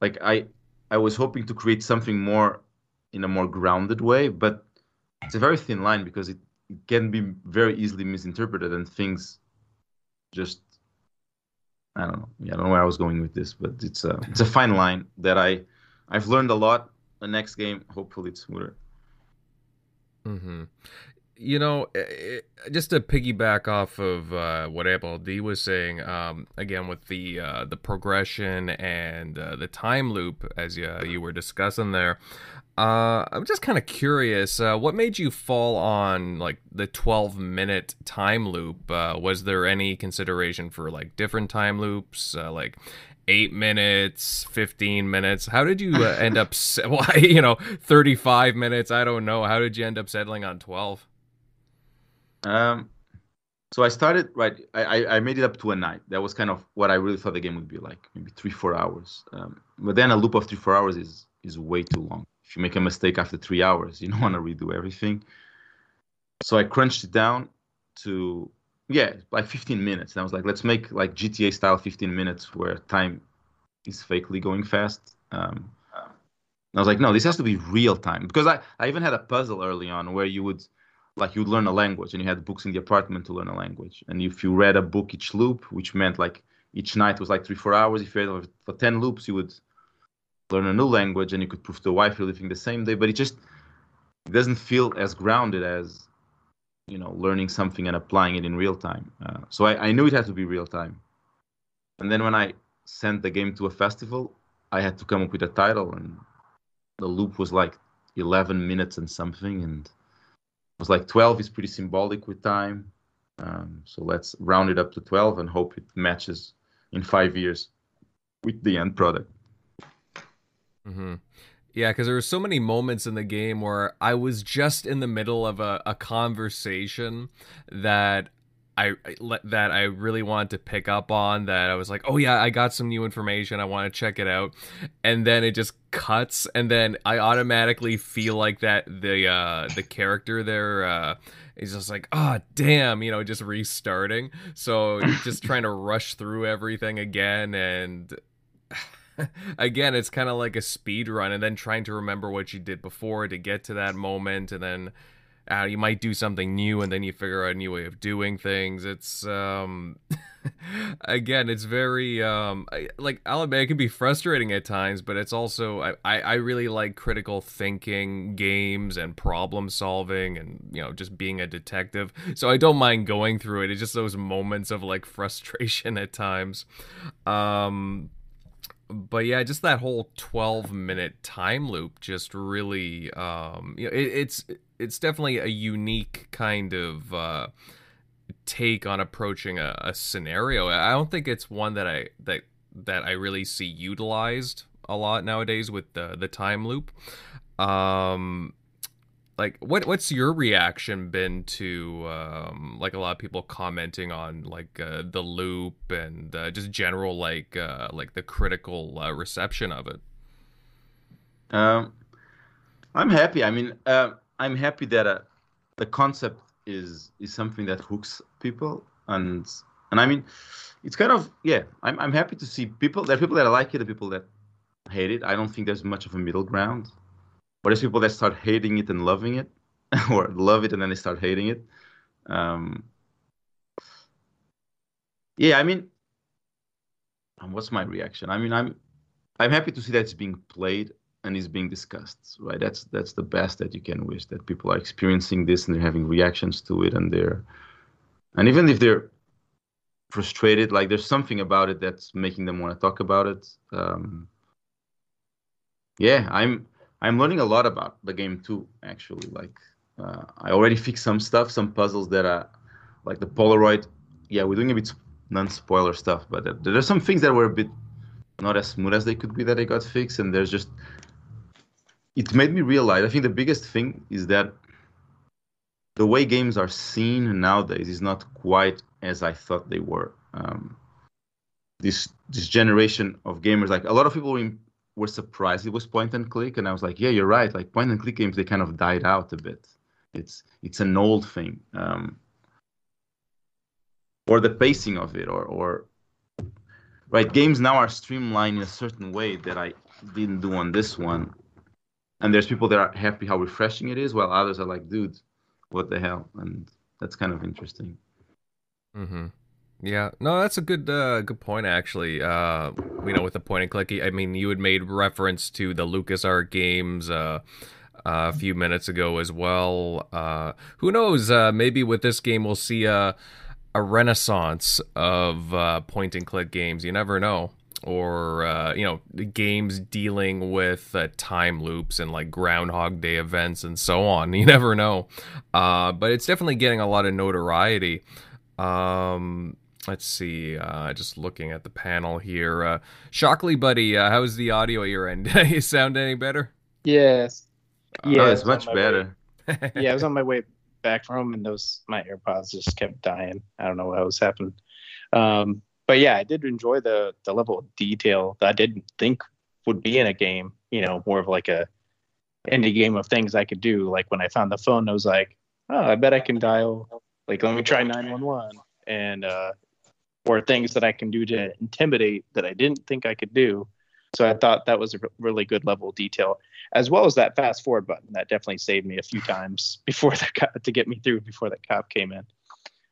like I, I was hoping to create something more in a more grounded way, but it's a very thin line because it, it can be very easily misinterpreted and things just I don't know. Yeah, I don't know where I was going with this, but it's a it's a fine line that I I've learned a lot. The next game, hopefully, it's smoother. hmm You know, eh, eh, just to piggyback off of uh, what Apple D was saying, um, again with the uh, the progression and uh, the time loop, as you, you were discussing there, uh, I'm just kind of curious. Uh, what made you fall on like the 12 minute time loop? Uh, was there any consideration for like different time loops, uh, like eight minutes, 15 minutes? How did you uh, end up? *laughs* se- *laughs* Why you know 35 minutes? I don't know. How did you end up settling on 12? Um, so I started right. I, I made it up to a night. That was kind of what I really thought the game would be like, maybe three four hours. Um, but then a loop of three four hours is is way too long. If you make a mistake after three hours, you don't *laughs* want to redo everything. So I crunched it down to yeah, like 15 minutes. And I was like, let's make like GTA style 15 minutes where time is fakely going fast. Um, I was like, no, this has to be real time because I, I even had a puzzle early on where you would like you learn a language and you had books in the apartment to learn a language. And if you read a book each loop, which meant like each night was like three, four hours, if you it for 10 loops, you would learn a new language and you could prove to the wife you're living the same day. But it just it doesn't feel as grounded as you know learning something and applying it in real time. Uh, so I, I knew it had to be real time. And then when I sent the game to a festival, I had to come up with a title, and the loop was like 11 minutes and something, and was like 12 is pretty symbolic with time. Um, so let's round it up to 12 and hope it matches in five years with the end product. hmm Yeah, because there were so many moments in the game where I was just in the middle of a, a conversation that I that I really wanted to pick up on. That I was like, oh yeah, I got some new information. I want to check it out, and then it just cuts, and then I automatically feel like that the uh, the character there. Uh, is just like, oh damn, you know, just restarting. So just trying to rush through everything again and *sighs* again it's kind of like a speed run and then trying to remember what you did before to get to that moment and then uh, you might do something new and then you figure out a new way of doing things. It's um *laughs* again it's very um I, like it can be frustrating at times but it's also I, I i really like critical thinking games and problem solving and you know just being a detective. So i don't mind going through it. It's just those moments of like *laughs* frustration at times. Um but yeah, just that whole 12 minute time loop just really um you know it, it's it's definitely a unique kind of uh take on approaching a, a scenario. I don't think it's one that I that that I really see utilized a lot nowadays with the the time loop. Um like what what's your reaction been to um like a lot of people commenting on like uh, the loop and uh, just general like uh like the critical uh, reception of it Um, I'm happy. I mean, uh, I'm happy that uh, the concept is is something that hooks people, and and I mean, it's kind of yeah. I'm I'm happy to see people. There are people that like it, and people that hate it. I don't think there's much of a middle ground. But there's people that start hating it and loving it, *laughs* or love it and then they start hating it. Um, yeah, I mean, what's my reaction? I mean, I'm I'm happy to see that it's being played and is being discussed. Right? That's that's the best that you can wish that people are experiencing this and they're having reactions to it and they're and even if they're frustrated. Like there's something about it that's making them want to talk about it. Um, yeah, I'm I'm learning a lot about the game too. Actually, like uh, I already fixed some stuff, some puzzles that are like the Polaroid. Yeah, we're doing a bit non-spoiler stuff, but there, there's some things that were a bit not as smooth as they could be that they got fixed, and there's just it made me realize. I think the biggest thing is that the way games are seen nowadays is not quite as I thought they were. Um, this this generation of gamers, like a lot of people were, were surprised it was point and click, and I was like, yeah, you're right. Like point and click games, they kind of died out a bit. It's it's an old thing, um, or the pacing of it, or or right games now are streamlined in a certain way that I didn't do on this one. And there's people that are happy how refreshing it is, while others are like, dude, what the hell? And that's kind of interesting. Mm-hmm. Yeah, no, that's a good uh, good point actually. Uh, you know, with the point and clicky, I mean, you had made reference to the LucasArts games uh, a few minutes ago as well. Uh, who knows? Uh, maybe with this game, we'll see a a renaissance of uh, point and click games. You never know or uh, you know games dealing with uh, time loops and like groundhog day events and so on *laughs* you never know uh, but it's definitely getting a lot of notoriety um, let's see uh, just looking at the panel here uh, shockley buddy uh, how's the audio at your end *laughs* you sound any better Yes. Yeah, I it's was much better. way- *laughs* yeah, I was on my way back from home, and those my AirPods just kept dying. I don't know what was happening. Um, but yeah, I did enjoy the the level of detail that I didn't think would be in a game. You know, more of like a indie game of things I could do. Like when I found the phone, I was like, oh, I bet I can dial. Like, let me try nine one one, and uh, or things that I can do to intimidate that I didn't think I could do. So I thought that was a really good level of detail, as well as that fast forward button. That definitely saved me a few times *laughs* before cop, to get me through before that cop came in.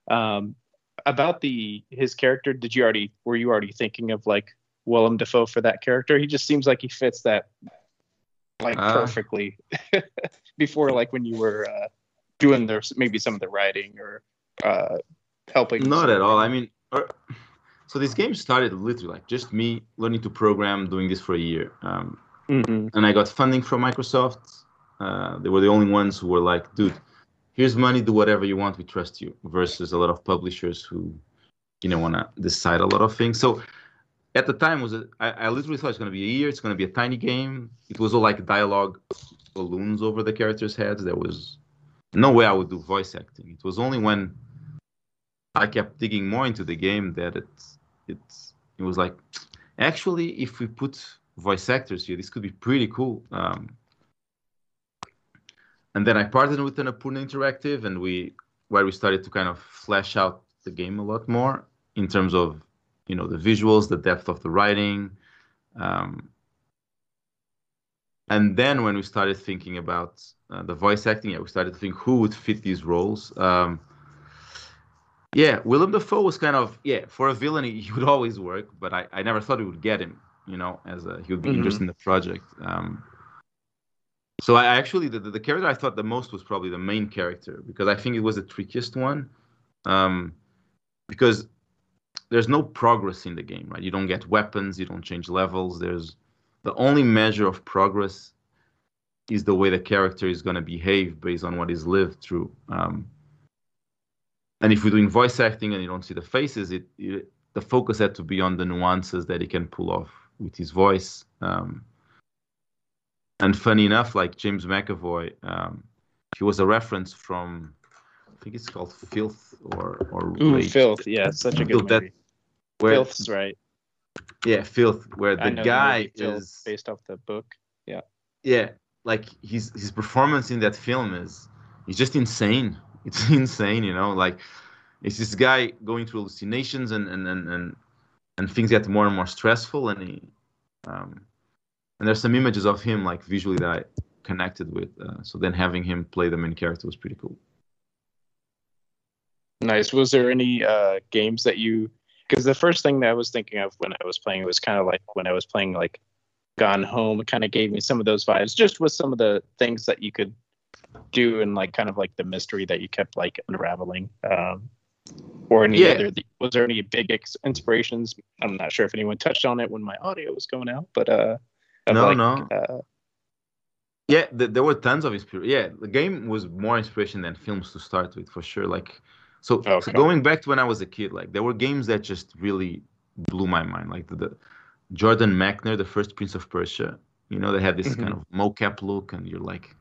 Um, about the his character, did you already were you already thinking of like Willem Dafoe for that character? He just seems like he fits that like Uh. perfectly. *laughs* before like when you were uh, doing the maybe some of the writing or uh, helping. Not at all. I mean, er, *sighs* so this game started literally like just me learning to program, doing this for a year. Um, Mhm. and I got funding from Microsoft. Uh, they were the only ones who were like, dude, here's money, do whatever you want, we trust you. Versus a lot of publishers who, you know, want to decide a lot of things. So at the time was a, I, I literally thought it's going to be a year. It's going to be a tiny game. It was all like dialogue balloons over the characters' heads. There was no way I would do voice acting. It was only when I kept digging more into the game that it it it was like actually if we put voice actors here this could be pretty cool um, and then I partnered with Annapurna Interactive and we where we started to kind of flesh out the game a lot more in terms of you know the visuals the depth of the writing um, and then when we started thinking about uh, the voice acting yeah we started to think who would fit these roles um, yeah, Willem Dafoe was kind of yeah for a villain he, he would always work, but I, I never thought we would get him, you know, as a, he would be Mhm. interested in the project. Um, so I actually the, the character I thought the most was probably the main character because I think it was the trickiest one, um, because there's no progress in the game, right? You don't get weapons, you don't change levels. There's the only measure of progress is the way the character is going to behave based on what he's lived through. Um, and if we're doing voice acting and you don't see the faces, it, it the focus had to be on the nuances that he can pull off with his voice. Um, and funny enough, like James McAvoy, um, he was a reference from I think it's called Filth or or Ooh, Rage, Filth. Yeah, such a Filth, good that- movie. where Filth's right. yeah Filth, where the guy Filth is based off the book. Yeah. Yeah like his his performance in that film is is just insane *laughs* it's insane you know like it's this guy going through hallucinations and and and and, and things get more and more stressful and he um and there's some images of him like visually that i connected with uh, so then having him play the main character was pretty cool Nice. Was there any uh, games that you? Because the first thing that I was thinking of when I was playing it was kind of like when I was playing like Gone Home. It kind of gave me some of those vibes, just with some of the things that you could do and like kind of like the mystery that you kept like unraveling. Um, Or any Yeah. other? Was there any big ex- inspirations? I'm not sure if anyone touched on it when my audio was going out, but uh, No, like, no. Uh, Yeah, th- there were tons of inspiration. Yeah, the game was more inspiration than films to start with, for sure. Like, so, so going back to when I was a kid, like there were games that just really blew my mind. Like the, the Jordan Mechner, the first Prince of Persia. You know, they had this kind of mocap look, and you're like,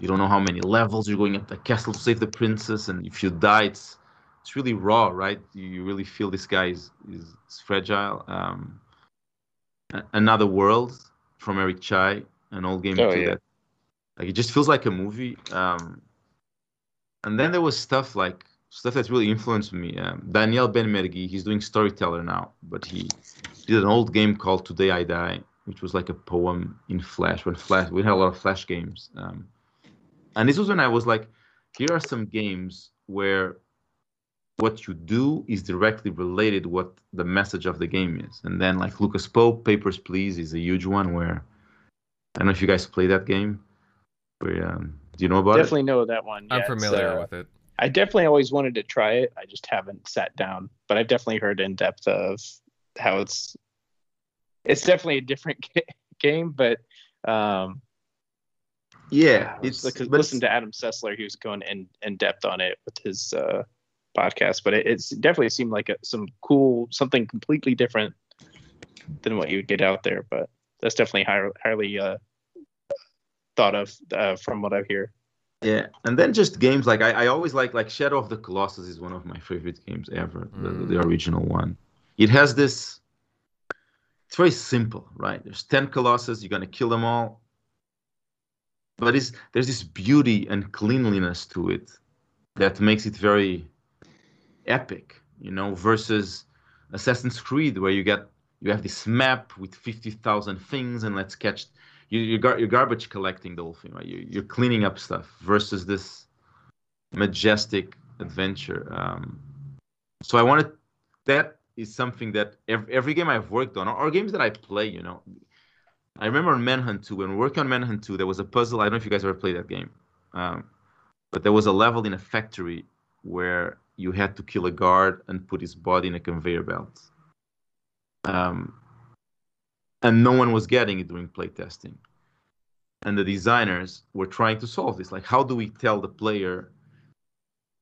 you don't know how many levels you're going up the castle to save the princess, and if you die, it's it's really raw, right? You, you really feel this guy is is, is fragile. Um, Another World from Eric Chahi, an old game Oh, yeah. that like it just feels like a movie. Um, and then there was stuff like stuff that really influenced me. Um, Daniel Benmergui, he's doing storyteller now, but he did an old game called Today I Die, which was like a poem in Flash. When Flash, we had a lot of Flash games, um, and this was when I was like, here are some games where what you do is directly related what the message of the game is. And then like Lucas Pope, Papers Please is a huge one where I don't know if you guys play that game. Where um, do you know about definitely know that one. I'm familiar uh, with it. I definitely always wanted to try it. I just haven't sat down, but I've definitely heard in depth of how it's. It's definitely a different *laughs* ga- game, but um. Yeah, it's it's like listen to Adam Sessler. He was going in in depth on it with his uh, podcast, but it, it's definitely seemed like a, some cool something completely different than what you would get out there. But that's definitely high, highly uh, thought of uh, from what I hear. Yeah, and then just games like I, I always like like Shadow of the Colossus is one of my favorite games ever, the, the original one. It has this. It's very simple, right? There's ten Colossus, you're gonna kill them all, but it's there's this beauty and cleanliness to it that makes it very epic, you know, versus Assassin's Creed where you get you have this map with fifty thousand things and let's catch you, you're, gar- you're garbage collecting the whole thing, right? You, you're cleaning up stuff versus this majestic adventure. Um, so I wanted that is something that every, every game I've worked on, or, or games that I play, you know. I remember on Manhunt 2, when working on Manhunt 2, there was a puzzle. I don't know if you guys ever played that game, um, but there was a level in a factory where you had to kill a guard and put his body in a conveyor belt. Um, and no one was getting it during playtesting. And the designers were trying to solve this. Like, how do we tell the player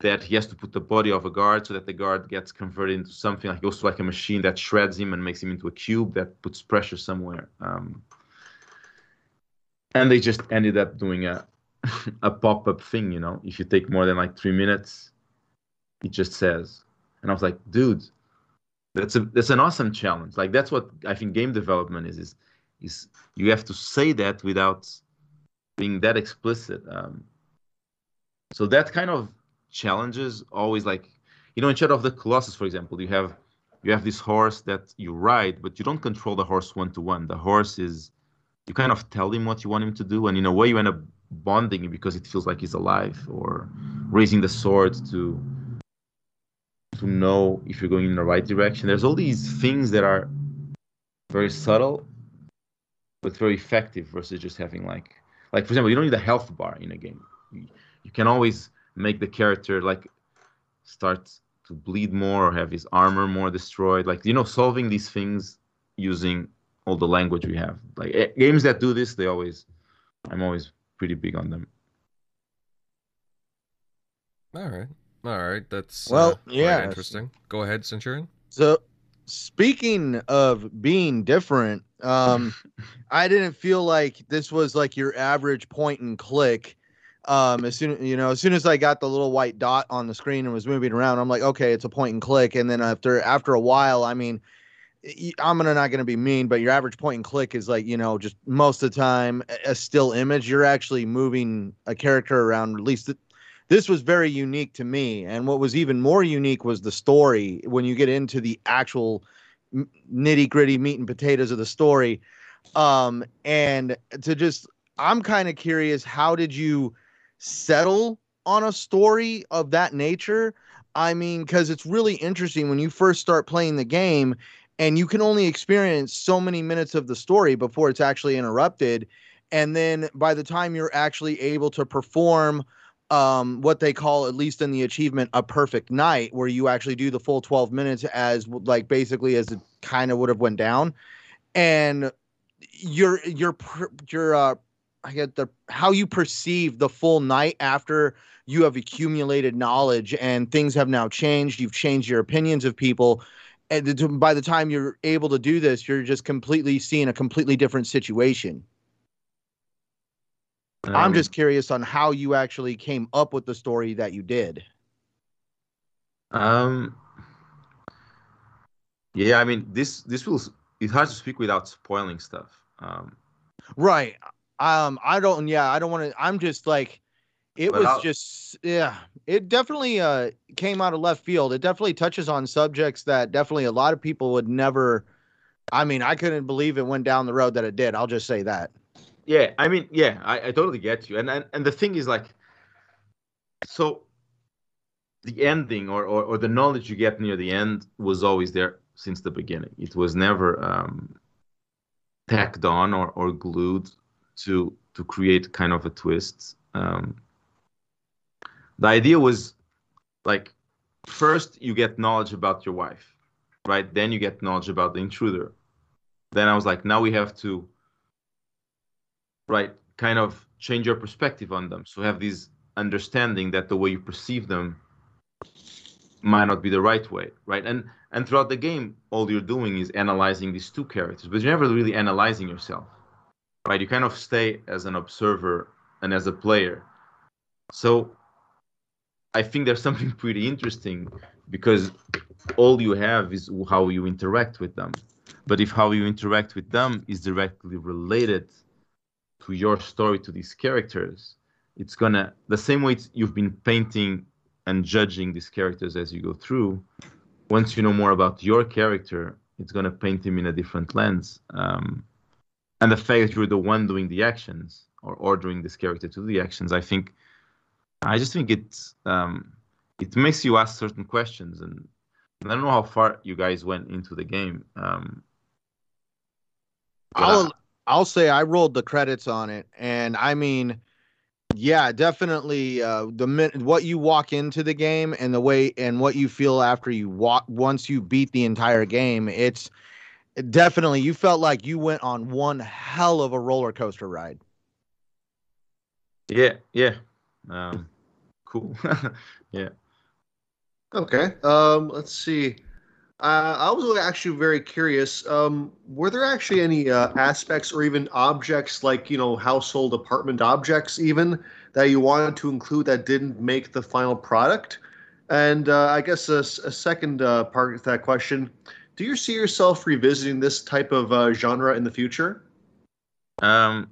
that he has to put the body of a guard so that the guard gets converted into something like goes like a machine that shreds him and makes him into a cube that puts pressure somewhere. Um, and they just ended up doing a *laughs* a pop-up thing, you know. If you take more than like three minutes, it just says. And I was like, dude, that's a that's an awesome challenge. Like that's what I think game development is is is you have to say that without being that explicit. Um, so that kind of challenges always like you know in Shadow of the Colossus, for example, you have you have this horse that you ride, but you don't control the horse one to one. The horse is you kind of tell him what you want him to do, and in a way you end up bonding because it feels like he's alive, or raising the sword to to know if you're going in the right direction. There's all these things that are very subtle, but very effective versus just having like, like for example, you don't need a health bar in a game. You, can always make the character like start to bleed more or have his armor more destroyed. Like you know, solving these things using all the language we have. Like eh, games that do this, they always, I'm always pretty big on them. All right. All right. That's Well, uh, yeah. interesting. Go ahead, Centurion. So, speaking of being different, um, *laughs* I didn't feel like this was like your average point and click. Um, as soon you know, as soon as I got the little white dot on the screen and was moving around, I'm like, okay, it's a point and click. And then after after a while, I mean, I'm gonna not gonna be mean, but your average point and click is like you know just most of the time a- still image. You're actually moving a character around. At least this was very unique to me. And what was even more unique was the story. When you get into the actual nitty gritty meat and potatoes of the story, um, and to just, I'm kind of curious, how did you settle on a story of that nature? I mean, because it's really interesting when you first start playing the game and you can only experience so many minutes of the story before it's actually interrupted. And then by the time you're actually able to perform um, what they call, at least in the achievement, a perfect night, where you actually do the full 12 minutes as like basically as it kind of would have went down, and your your your uh, I get the how you perceive the full night after you have accumulated knowledge and things have now changed. You've changed your opinions of people. And by the time you're able to do this, you're just completely seeing a completely different situation. Um, I'm just curious on how you actually came up with the story that you did. Um. Yeah, I mean this this will it's hard to speak without spoiling stuff. Um, right. Um. I don't. Yeah. I don't want to. I'm just like. It was I'll, just yeah. It definitely uh came out of left field. It definitely touches on subjects that definitely a lot of people would never. I mean, I couldn't believe it went down the road that it did. I'll just say that. Yeah, I mean, yeah, I, I totally get you. And, and and the thing is like so the ending or, or, or the knowledge you get near the end was always there since the beginning. It was never um, tacked on or, or glued to to create kind of a twist. Um, the idea was like first you get knowledge about your wife, right? Then you get knowledge about the intruder. Then I was like, now we have to right kind of change your perspective on them. So have this understanding that the way you perceive them might not be the right way right? And and throughout the game all you're doing is analyzing these two characters but you're never really analyzing yourself right? You kind of stay as an observer and as a player. So i think there's *laughs* something pretty interesting because all you have is how you interact with them. But if how you interact with them is directly related to your story to these characters it's gonna the same way you've been painting and judging these characters as you go through once you know more about your character it's gonna paint him in a different lens um, and the fact that you're the one doing the actions or ordering this character to do the actions i think i just think it's um, it makes you ask certain questions and I don't know how far you guys went into the game. Um, I'll I'll say I rolled the credits on it, and I mean, yeah, definitely. Uh, the minute what you walk into the game and the way and what you feel after you walk once you beat the entire game, it's definitely you felt like you went on one hell of a roller coaster ride. Yeah, yeah, um, cool. *laughs* yeah. Okay. Um, let's see. Uh, I was actually very curious. Um, were there actually any uh, aspects or even objects, like you know, household apartment objects, even that you wanted to include that didn't make the final product? And uh, I guess a, a second uh, part of that question: Do you see yourself revisiting this type of uh, genre in the future? Um,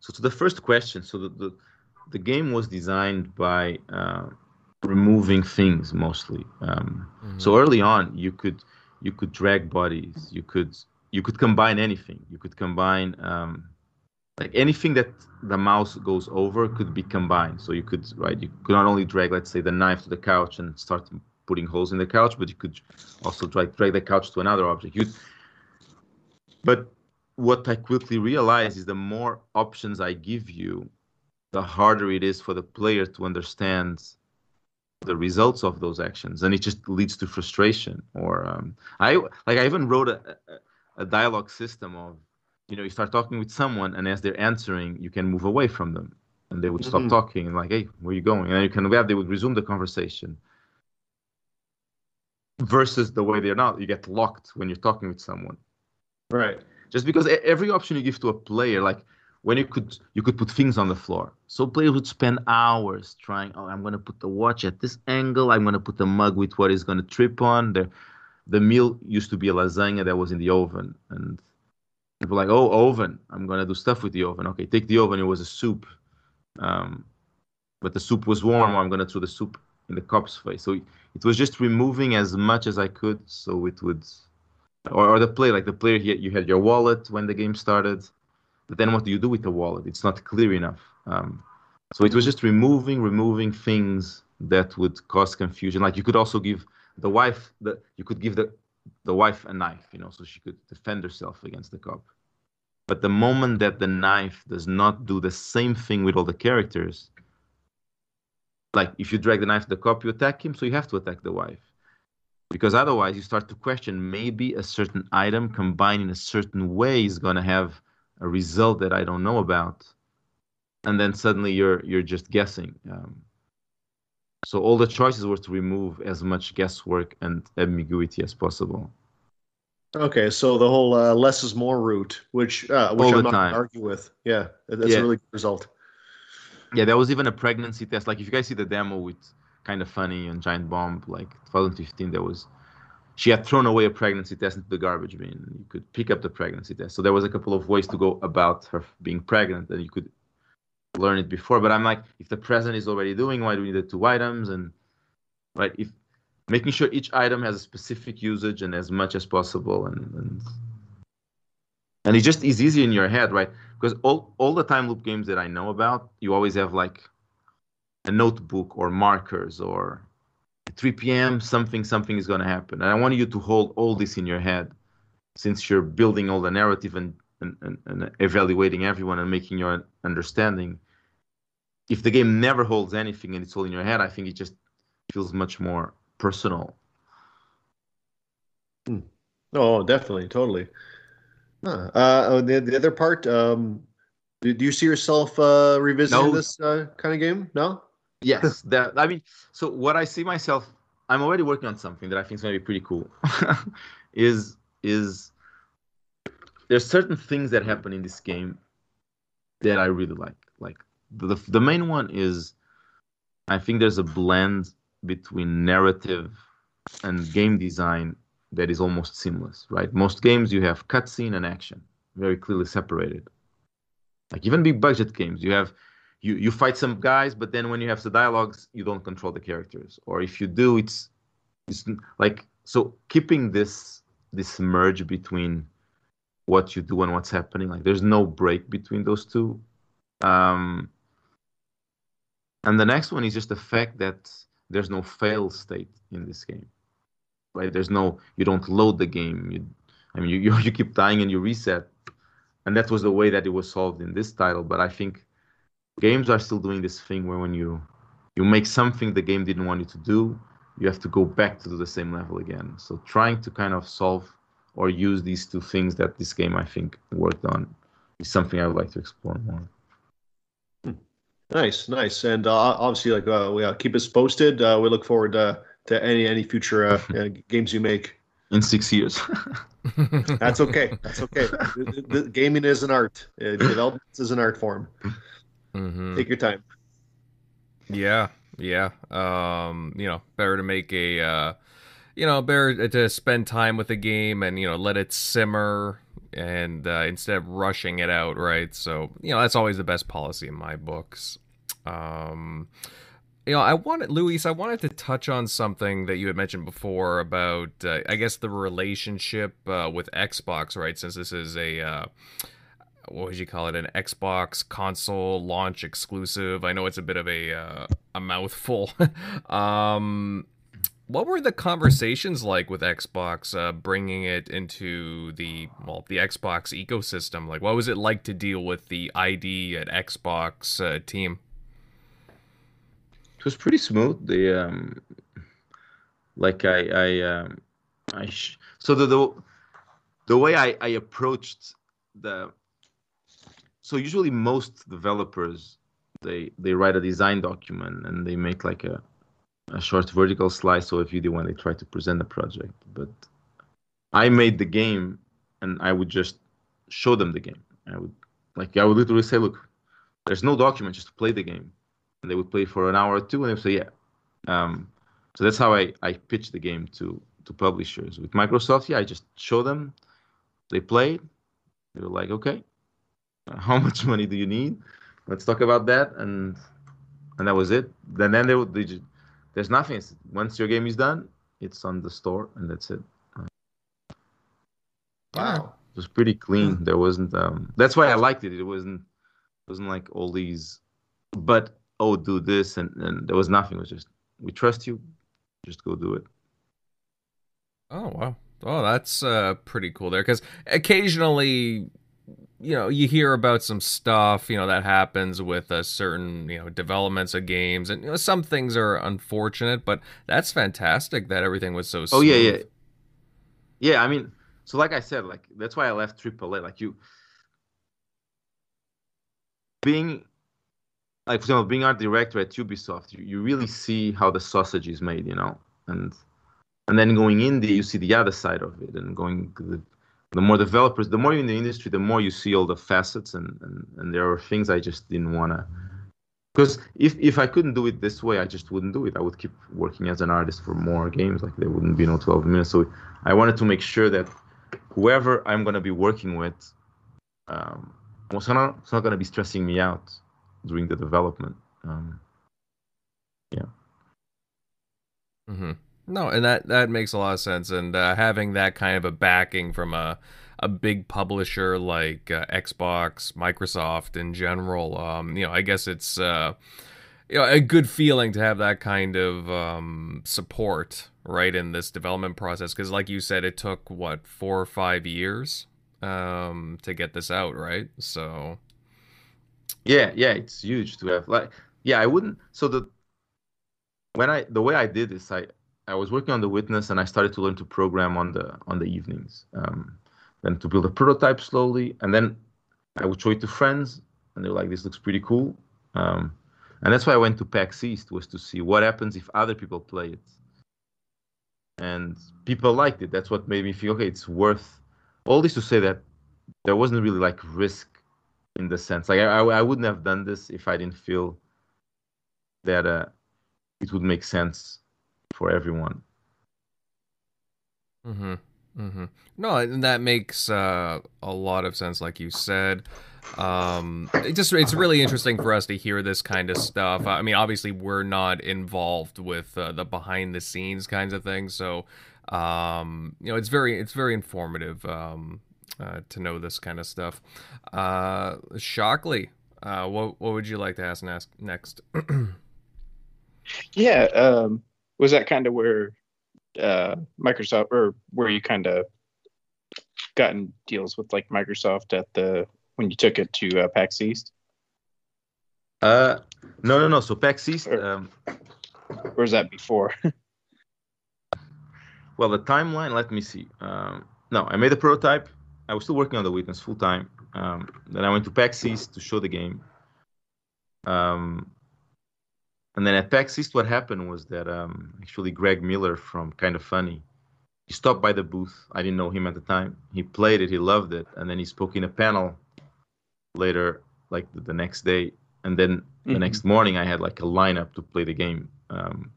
so to the first question, so the the, the game was designed by uh, removing things mostly. Um, mm-hmm. So early on, you could you could drag bodies. You could you could combine anything. You could combine um, like anything that the mouse goes over could be combined. So you could right. You could not only drag, let's say, the knife to the couch and start putting holes in the couch, but you could also drag drag the couch to another object. You but what I quickly realized is the more options I give you, the harder it is for the player to understand the results of those actions and it just leads to frustration or um, i like i even wrote a, a, dialogue system of you know you start talking with someone and as they're answering you can move away from them and they would stop mm-hmm. talking and like hey where are you going? And then you can yeah they would resume the conversation. Versus the way they're not you get locked when you're talking with someone. Right. Just because every option you give to a player like when you could you could put things on the floor. So players would spend hours trying. Oh, I'm going to put the watch at this angle. I'm going to put the mug with what is going to trip on. The the meal used to be a lasagna that was in the oven, and people like, oh, oven. I'm going to do stuff with the oven. Okay, take the oven. It was a soup, um, but the soup was warm. I'm going to throw the soup in the cop's face. So it was just removing as much as I could, so it would. Or, or the play, like the player, here, you had your wallet when the game started but then what do you do with the wallet? It's not clear enough. Um, so it was just removing, removing things that would cause confusion. Like you could also give the wife the you could give the the wife a knife, you know, so she could defend herself against the cop. But the moment that the knife does not do the same thing with all the characters, like if you drag the knife to the cop, you attack him, so you have to attack the wife. Because otherwise, you start to question maybe a certain item combined in a certain way is going to have a result that I don't know about, and then suddenly you're you're just guessing. Um, so all the choices were to remove as much guesswork and ambiguity as possible. Okay, so the whole uh, less is more route, which uh, which All I'm not time. argue with. Yeah, that's Yeah. a really good result. Yeah, there was even a pregnancy test. Like if you guys see the demo it's kind of funny and giant bomb, like 2015, there was she had thrown away a pregnancy test into the garbage bin. You could pick up the pregnancy test. So there was a couple of ways to go about her being pregnant, and you could learn it before. But I'm like, if the present is already doing, why do we need the two items? And right, if making sure each item has a specific usage and as much as possible, and and and it just is easy in your head, right? Because all all the time loop games that I know about, you always have like a notebook or markers or 3 p.m. something something is going to happen, and I want you to hold all this in your head, since you're building all the narrative and and, and, and evaluating everyone and making your understanding. If the game never holds anything and it's all in your head, I think it just feels much more personal. Oh, definitely, totally. Huh. Uh, the the other part, um, do, do you see yourself uh, revisiting No. this uh, kind of game? No. Yes, that I mean, so what I see myself, I'm already working on something that I think is going to be pretty cool. *laughs* is is there's certain things that happen in this game that I really like. Like the the main one is, I think there's a blend between narrative and game design that is almost seamless. Right, most games you have cutscene and action very clearly separated. Like even big budget games, you have you you fight some guys, but then when you have the dialogues, you don't control the characters, or if you do, it's it's like so keeping this this merge between what you do and what's happening. Like there's no break between those two. Um, and the next one is just the fact that there's no fail state in this game, right? There's no you don't load the game. You, I mean, you you, *laughs* you keep dying and you reset, and that was the way that it was solved in this title. But I think games are still doing this thing where when you you make something the game didn't want you to do you have to go back to do the same level again so trying to kind of solve or use these two things that this game i think worked on is something i would like to explore more Nice, nice, and uh, obviously, like uh, we uh, keep us posted. Uh, we look forward uh, to any any future uh, *laughs* games you make. in six years *laughs* That's okay. That's okay. the, the, the gaming is an art. Uh, development is an art form. Hmm Take your time. Yeah, yeah. Um, you know, better to make a, uh, you know, better to spend time with the game and you know let it simmer and uh, instead of rushing it out, right? So you know that's always the best policy in my books. Um, you know, I wanted Luis. I wanted to touch on something that you had mentioned before about, uh, I guess, the relationship uh, with Xbox, right? Since this is a uh, what would you call it? An xbox console launch exclusive. I know it's a bit of a uh, a mouthful. *laughs* Um what were the conversations like with xbox uh, bringing it into the well the xbox ecosystem? Like what was it like to deal with the id at xbox uh, team? It was pretty smooth. The um like i i um i sh- so the, the the way i i approached the so usually most developers they they write a design document and they make like a a short vertical slice of a video when they try to present the project. But i made the game and i would just show them the game. I would like i would literally say look there's no document just play the game. And they would play for an hour or two and they would say yeah. Um, so that's how I, I pitched the game to to publishers. With microsoft yeah i just show them they played they were like okay *laughs* how much money do you need? Let's talk about that and and that was it. Then then they they just, there's nothing. It's- once your game is done it's on the store and that's it. Wow. it was pretty clean. There wasn't um that's why i liked it. It wasn't it wasn't like all these but oh do this and and there was nothing. It was just we trust you just go do it. Oh wow. Oh, that's uh, pretty cool there because occasionally you know you hear about some stuff you know that happens with a certain you know developments of games and you know some things are unfortunate but that's fantastic that everything was so Oh yeah, yeah, yeah. I mean, so like I said, like that's why I left AAA. Like you, being like for example, being art director at Ubisoft, you, you really see how the sausage is made, you know, and and then going indie, you see the other side of it, and going the, the more developers, the more you're in the industry, the more you see all the facets, and and, and there are things I just didn't wanna. Because if, if I couldn't do it this way, I just wouldn't do it. I would keep working as an artist for more games. Like there wouldn't be no 12 minutes. So I wanted to make sure that whoever I'm gonna be working with, um, was not, it's not gonna be stressing me out during the development. Um, hmm No, and that that makes a lot of sense. And uh, having that kind of a backing from a a big publisher like uh, Xbox, Microsoft in general, um, you know, I guess it's uh, you know a good feeling to have that kind of um, support right in this development process. Because, like you said, it took what four or five years um, to get this out, right? So. Yeah, yeah, it's huge to have like yeah, I wouldn't so the when I the way I did this, I I was working on the witness and I started to learn to program on the on the evenings. Um then to build a prototype slowly and then I would show it to friends and they were like this looks pretty cool. Um and that's why I went to PAX East was to see what happens if other people play it. And people liked it. That's what made me feel okay, it's worth all this to say that there wasn't really like risk in the sense like I, I, I wouldn't have done this if I didn't feel that uh, it would make sense for everyone. Mm-hmm. Mm-hmm. No, and that makes uh, a lot of sense, like you said. Um, it just it's really interesting for us to hear this kind of stuff. I mean, obviously, we're not involved with uh, the behind the scenes kinds of things, so um, you know, it's very it's very informative um, uh, to know this kind of stuff. Uh, Shockley, uh, what what would you like to ask next? next? *clears throat* Yeah, um, was that kind of where uh, Microsoft, or where you kind of gotten deals with like Microsoft at the when you took it to uh, PAX East, Uh, no, no, no. So PAX East, Sure. um, or was that before? *laughs* well, the timeline. Let me see. Um, no, I made a prototype. I was still working on the witness full time. Um, then I went to PAX East to show the game. Um, and then at PAX East, what happened was that um, actually Greg Miller from Kind of Funny, he stopped by the booth. I didn't know him at the time. He played it, he loved it, and then he spoke in a panel later, like the, the next day. And then the Mhm. next morning, I had like a lineup to play the game. Um,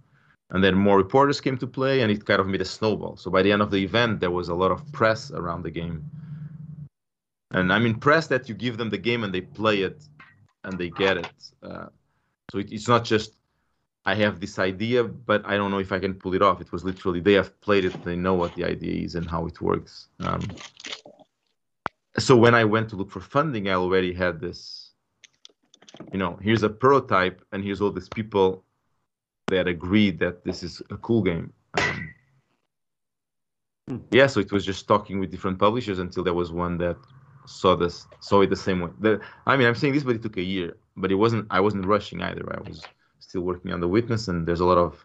and then more reporters came to play, and it kind of made a snowball. So by the end of the event, there was a lot of press around the game. And I'm impressed that you give them the game and they play it and they get it. Uh, so it, it's not just I have this idea, but I don't know if I can pull it off. It was literally they have played it, they know what the idea is and how it works. Um, so when I went to look for funding, I already had this. You know, here's a prototype, and here's all these people that agreed that this is a cool game. Um, yeah, so it was just talking with different publishers until there was one that saw this saw it the same way. The, I mean, I'm saying this, but it took a year. But it wasn't. I wasn't rushing either. I was still working on the witness, and there's a lot of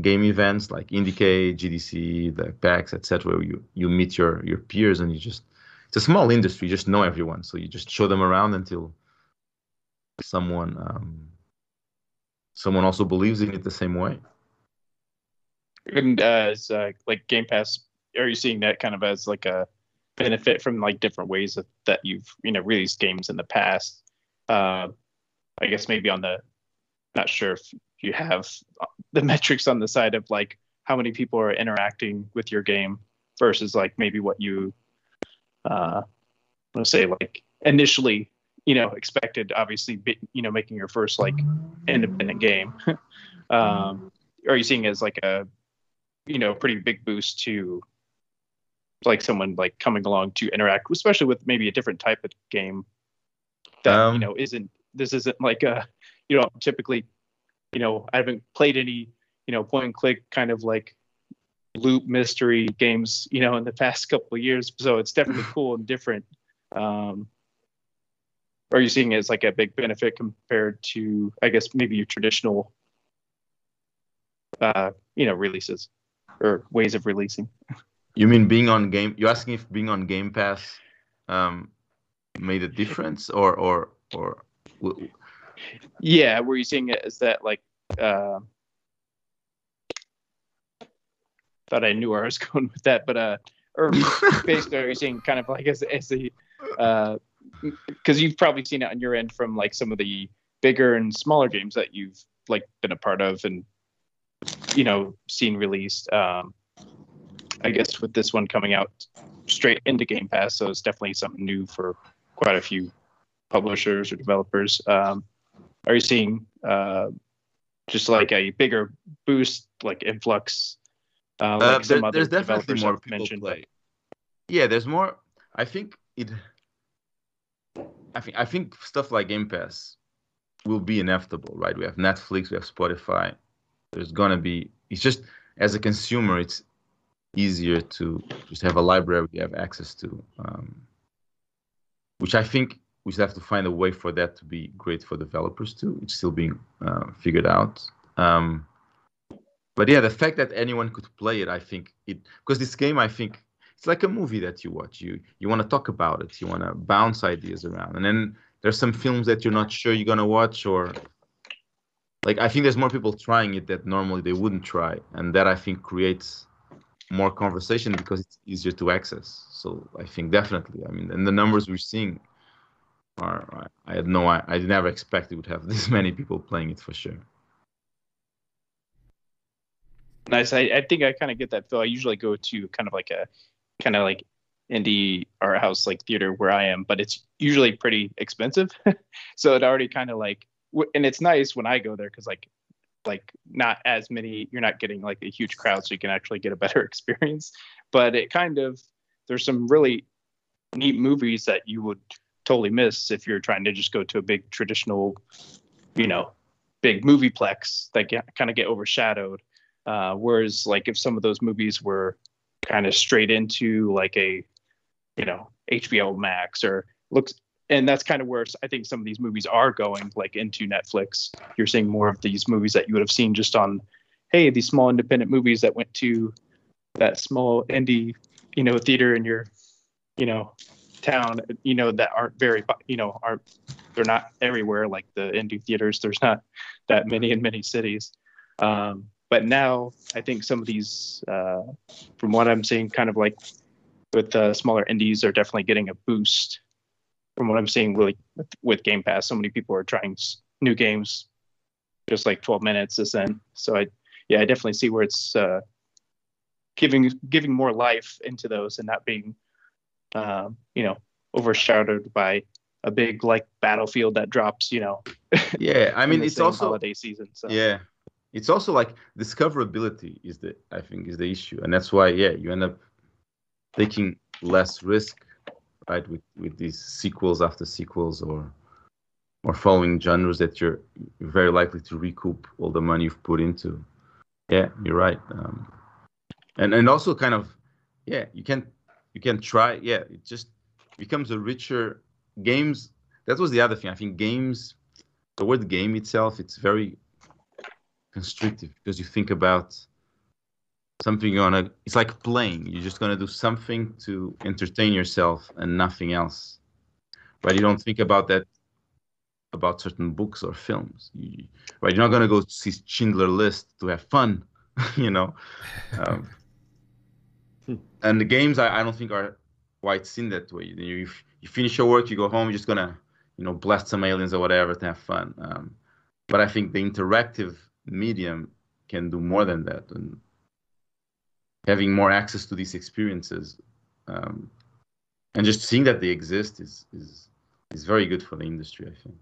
game events like IndieCade, GDC, the PAX, etc., where you you meet your your peers and you just it's a small industry. You just know everyone, so you just show them around until someone um, someone also believes in it the same way. and uh, as uh, like Game Pass, are you seeing that kind of as like a benefit from like different ways that, that you've you know released games in the past? Uh, I guess maybe on the not sure if you have the *laughs* metrics on the side of like how many people are interacting with your game versus like maybe what you uh let's say like initially you know expected obviously you know making your first like independent game. *laughs* Um are you seeing as like a you know pretty big boost to like someone like coming along to interact especially with maybe a different type of game that you Um, know isn't this isn't like a you know typically you know i haven't played any you know point and click kind of like loop mystery games you know in the *laughs* past couple of years so it's definitely *sighs* cool and different um are you seeing it as like a big benefit compared to, I guess, maybe your traditional, uh, you know, releases or ways of releasing? You mean being on game? You're asking if being on Game Pass um, made a difference, or or or? Yeah, were you seeing it as that like? Uh, thought I knew where I was *laughs* going with that, but uh, or *laughs* basically, are you seeing kind of like as as a uh, because you've probably seen it on your end from like some of the bigger and smaller games that you've like been a part of and you know seen released. Um, I guess with this one coming out straight into Game Pass, so it's definitely something new for quite a few publishers or developers. Um, are you seeing uh, just like a bigger boost, like influx? Uh, like uh, there, there's definitely more people mentioned, play. Yeah, there's more. I think it I think I think stuff like Game Pass will be inevitable, right? We have Netflix, we have Spotify. There's gonna be. It's just as a consumer, it's easier to just have a library you have access to, um, which I think we should have to find a way for that to be great for developers too. It's still being uh, figured out. Um, but yeah, the fact that anyone could play it, I think it because this game, I think it's like a movie that you watch. You you want to talk about it. You want to bounce ideas around, and then there's some films that you're not sure you're gonna watch, or like I think there's more people trying it that normally they wouldn't try, and that I think creates more conversation because it's easier to access. So I think definitely. I mean, and the numbers we're seeing are I, had no I, I never expected would have *laughs* this many people playing it for sure. Nice. I, I think I kind of get that feel. I usually go to kind of like a kind of like indie art house like theater where I am, but it's usually pretty expensive. *laughs* so it already kind of like, and it's nice when I go there because like, like not as many, you're not getting like a huge crowd, so you can actually get a better *laughs* experience. But it kind of, there's some really neat movies that you would totally miss if you're trying to just go to a big traditional, you know, big movieplex that get, kind of get overshadowed. Uh, whereas like if some of those movies were kind of straight into like a you know HBO Max or looks and that's kind of where I think some of these movies are going like into Netflix. You're seeing more of these movies that you would have seen just on hey, these small independent movies that went to that small indie, you know, theater in your, you know, town, you know, that aren't very, you know, aren't they're not everywhere like the indie theaters. There's not that many in many cities. Um, but now I think some of these, uh, from what I'm seeing, kind of like with uh, smaller indies, are definitely getting a boost. From what I'm seeing, really with, with Game Pass, so many people are trying new games, just like 12 minutes is in. So I, yeah, I definitely see where it's uh, giving giving more life into those and not being, uh, you know, overshadowed by a big like battlefield that drops, you know. *laughs* Yeah, I mean it's also holiday season. So. Yeah, it's also like discoverability is the I think is the issue, and that's why yeah you end up taking less risk, right, with with these sequels after sequels or or following genres that you're very likely to recoup all the money you've put into. Yeah, you're right. Um, and and also kind of yeah you can you can try yeah it just becomes a richer games. That was the other thing. I think games, the word game itself, it's very constrictive because you think about something you're gonna it's like playing you're just gonna do something to entertain yourself and nothing else right you don't think about that about certain books or films you, right you're not gonna go see schindler list to have fun *laughs* you know um, and the games I, I don't think are quite seen that way. You, you finish your work you go home you're just gonna you know blast some aliens or whatever to have fun. Um, but i think the interactive medium can do more than that. And having more access to these experiences um, and just seeing that they exist is is is very good for the industry i think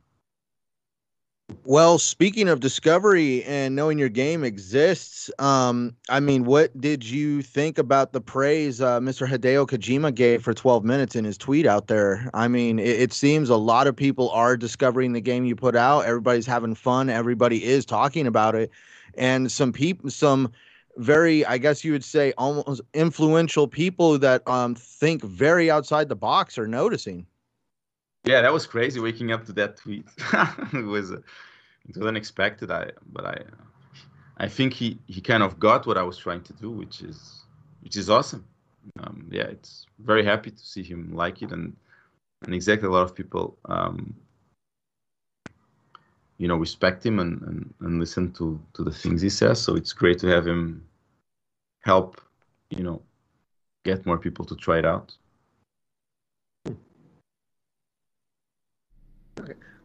well, speaking of discovery and knowing your game exists, um, I mean, what did you think about the praise uh, Mr. Hideo Kojima gave for 12 minutes in his tweet out there? I mean, it, it seems a lot of people are discovering the game you put out. Everybody's having fun. Everybody is talking about it, and some people, some very, I guess you would say, almost influential people that um, think very outside the box are noticing. Yeah, that was crazy waking up to that tweet. *laughs* it was uh, it was unexpected. I but I I think he he kind of got what I was trying to do, which is which is awesome. Um, yeah, it's very happy to see him like it and and exactly a lot of people um, you know respect him and, and, and listen to to the things he says. So it's great to have him help you know get more people to try it out.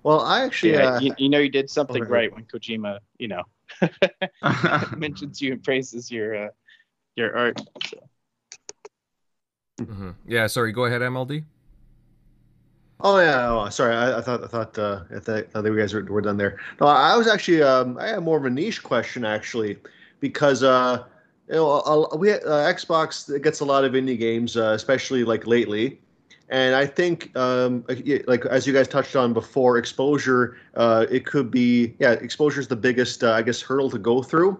Well, I actually, Yeah, uh, you, you know you did something okay. right when Kojima, you know, *laughs* *laughs* mentions you and praises your uh, your art. So. Mhm. Yeah, sorry. Go ahead, MLD. Oh yeah, oh, sorry. I, I thought I thought uh, I thought, I thought you guys were, were done there. No, I was actually um, I had more of a niche question actually, because uh, you know a- a- we uh, Xbox gets a lot of indie games, uh, especially like lately, and I think um, like as you guys touched on before, exposure uh, it could be yeah exposure is the biggest uh, I guess hurdle to go through,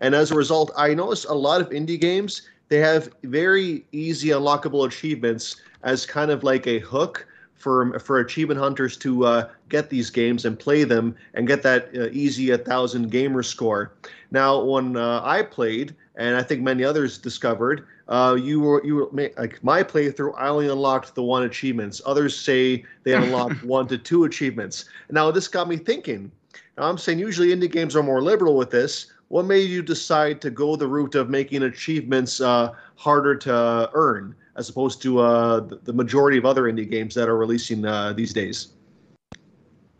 and as a result, I noticed a lot of indie games they have very easy unlockable achievements as kind of like a hook for for achievement hunters to uh, get these games and play them and get that uh, easy a thousand gamer score. Now, when uh, I played, and I think many others discovered, uh, you were you were like my playthrough. I only unlocked the one achievements. Others say they *laughs* unlocked one to two achievements. Now, this got me thinking. Now, I'm saying usually indie games are more liberal with this. What made you decide to go the route of making achievements uh, harder to earn, as opposed to uh, the, the majority of other indie games that are releasing uh, these days?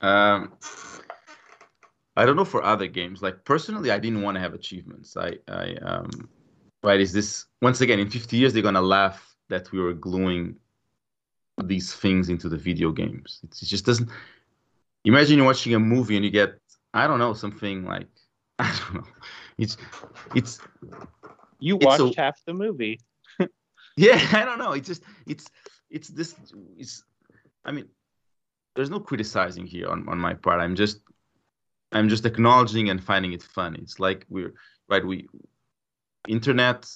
Um, I don't know for other games. Like personally, I didn't want to have achievements. I, I, um, right? Is this once again in 50 years they're gonna laugh that we were gluing these things into the video games. It's, it just doesn't. Imagine you're watching a movie and you get I don't know something like *laughs* I don't know. It's it's You It's watched a- half the movie. Yeah *laughs* i don't know. It's just it's it's this it's i mean there's no criticizing here on, on my part. I'm just i'm just acknowledging and finding it fun it's like we're right we internet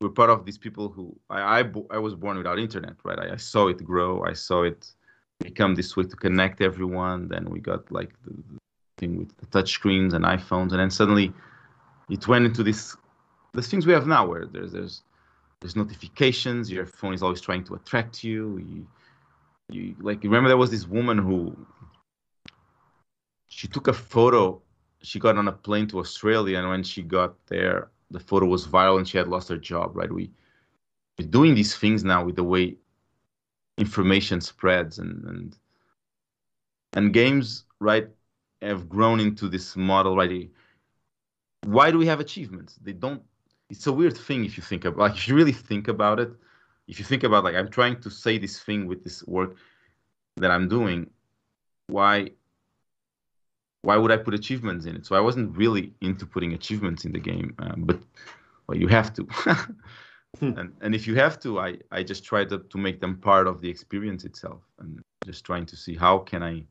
we're part of these people who i i, I was born without internet right? I, I saw it grow. I saw it become this way to connect everyone. Then we got like the, the thing with the touch screens and iphones. And then suddenly it went into this the things we have now where there's there's there's notifications your phone is always trying to attract you you, you like remember there was this woman who she took a photo she got on a plane to australia and when she got there the photo was viral and she had lost her job right? We we're doing these things now with the way information spreads and and and games right have grown into this model right? Why do we have achievements? They don't it's a weird thing if you think about like if you really think about it. If you think about like i'm trying to say this thing with this work that i'm doing why why would i put achievements in it? So i wasn't really into putting achievements in the game um, but well you have to. *laughs* And and if you have to i i just try to, to make them part of the experience itself and just trying to see how can i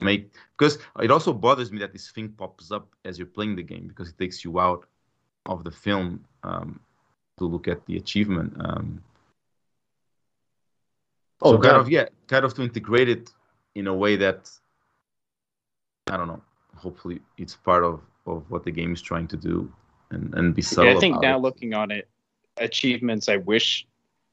make because it also bothers me that this thing pops up as you're playing the game because it takes you out of the film um, to look at the achievement. Um, Oh, so kind of yeah, kind of to integrate it in a way that I don't know. Hopefully, it's part of of what the game is trying to do, and and be subtle. Yeah, I think about now it. looking on it, achievements. I wish,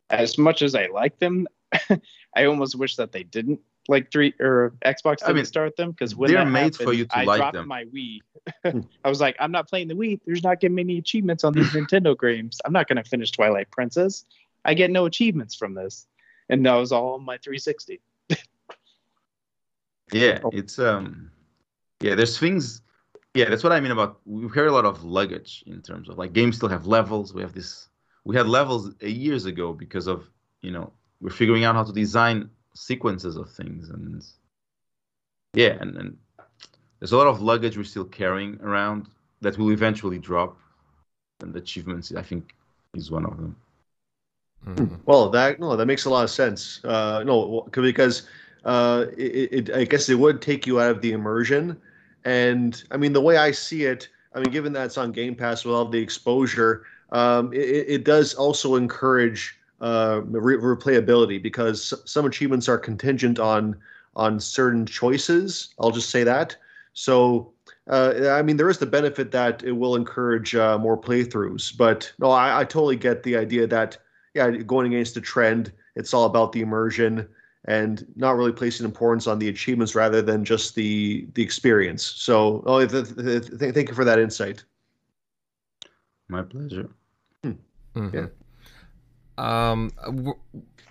as much as I like them, *laughs* I almost wish that they didn't like three or Xbox I didn't mean, start them because when they're made for you to I like dropped them. my Wii. *laughs* I was like, I'm not playing the Wii. There's not getting many achievements on these *laughs* Nintendo games. I'm not going to finish Twilight Princess. I get no achievements from this, and that was all my 360. *laughs* Yeah, it's um, yeah. There's things. Yeah, that's what I mean about. We carry a lot of luggage in terms of like games still have levels. We have this. We had levels years ago because of you know we're figuring out how to design sequences of things and yeah, and and there's a lot of luggage we're still carrying around that will eventually drop, and achievements I think is one of them. Mhm. Well, that no, that makes a lot of sense. Uh, no, because uh, it, it, I guess it would take you out of the immersion. And I mean, the way I see it, I mean, given that it's on Game Pass with all the exposure, um, it, it- it does also encourage uh, re- replayability because some achievements are contingent on on certain choices. I'll just say that. So, uh, I mean, there is the benefit that it will encourage uh, more playthroughs. But no, I, I totally get the idea that yeah, going against the trend, it's all about the immersion and not really placing importance on the achievements rather than just the the experience. So, oh, th- th- th- thank you for that insight. My pleasure. Mm-hmm. Yeah. Um,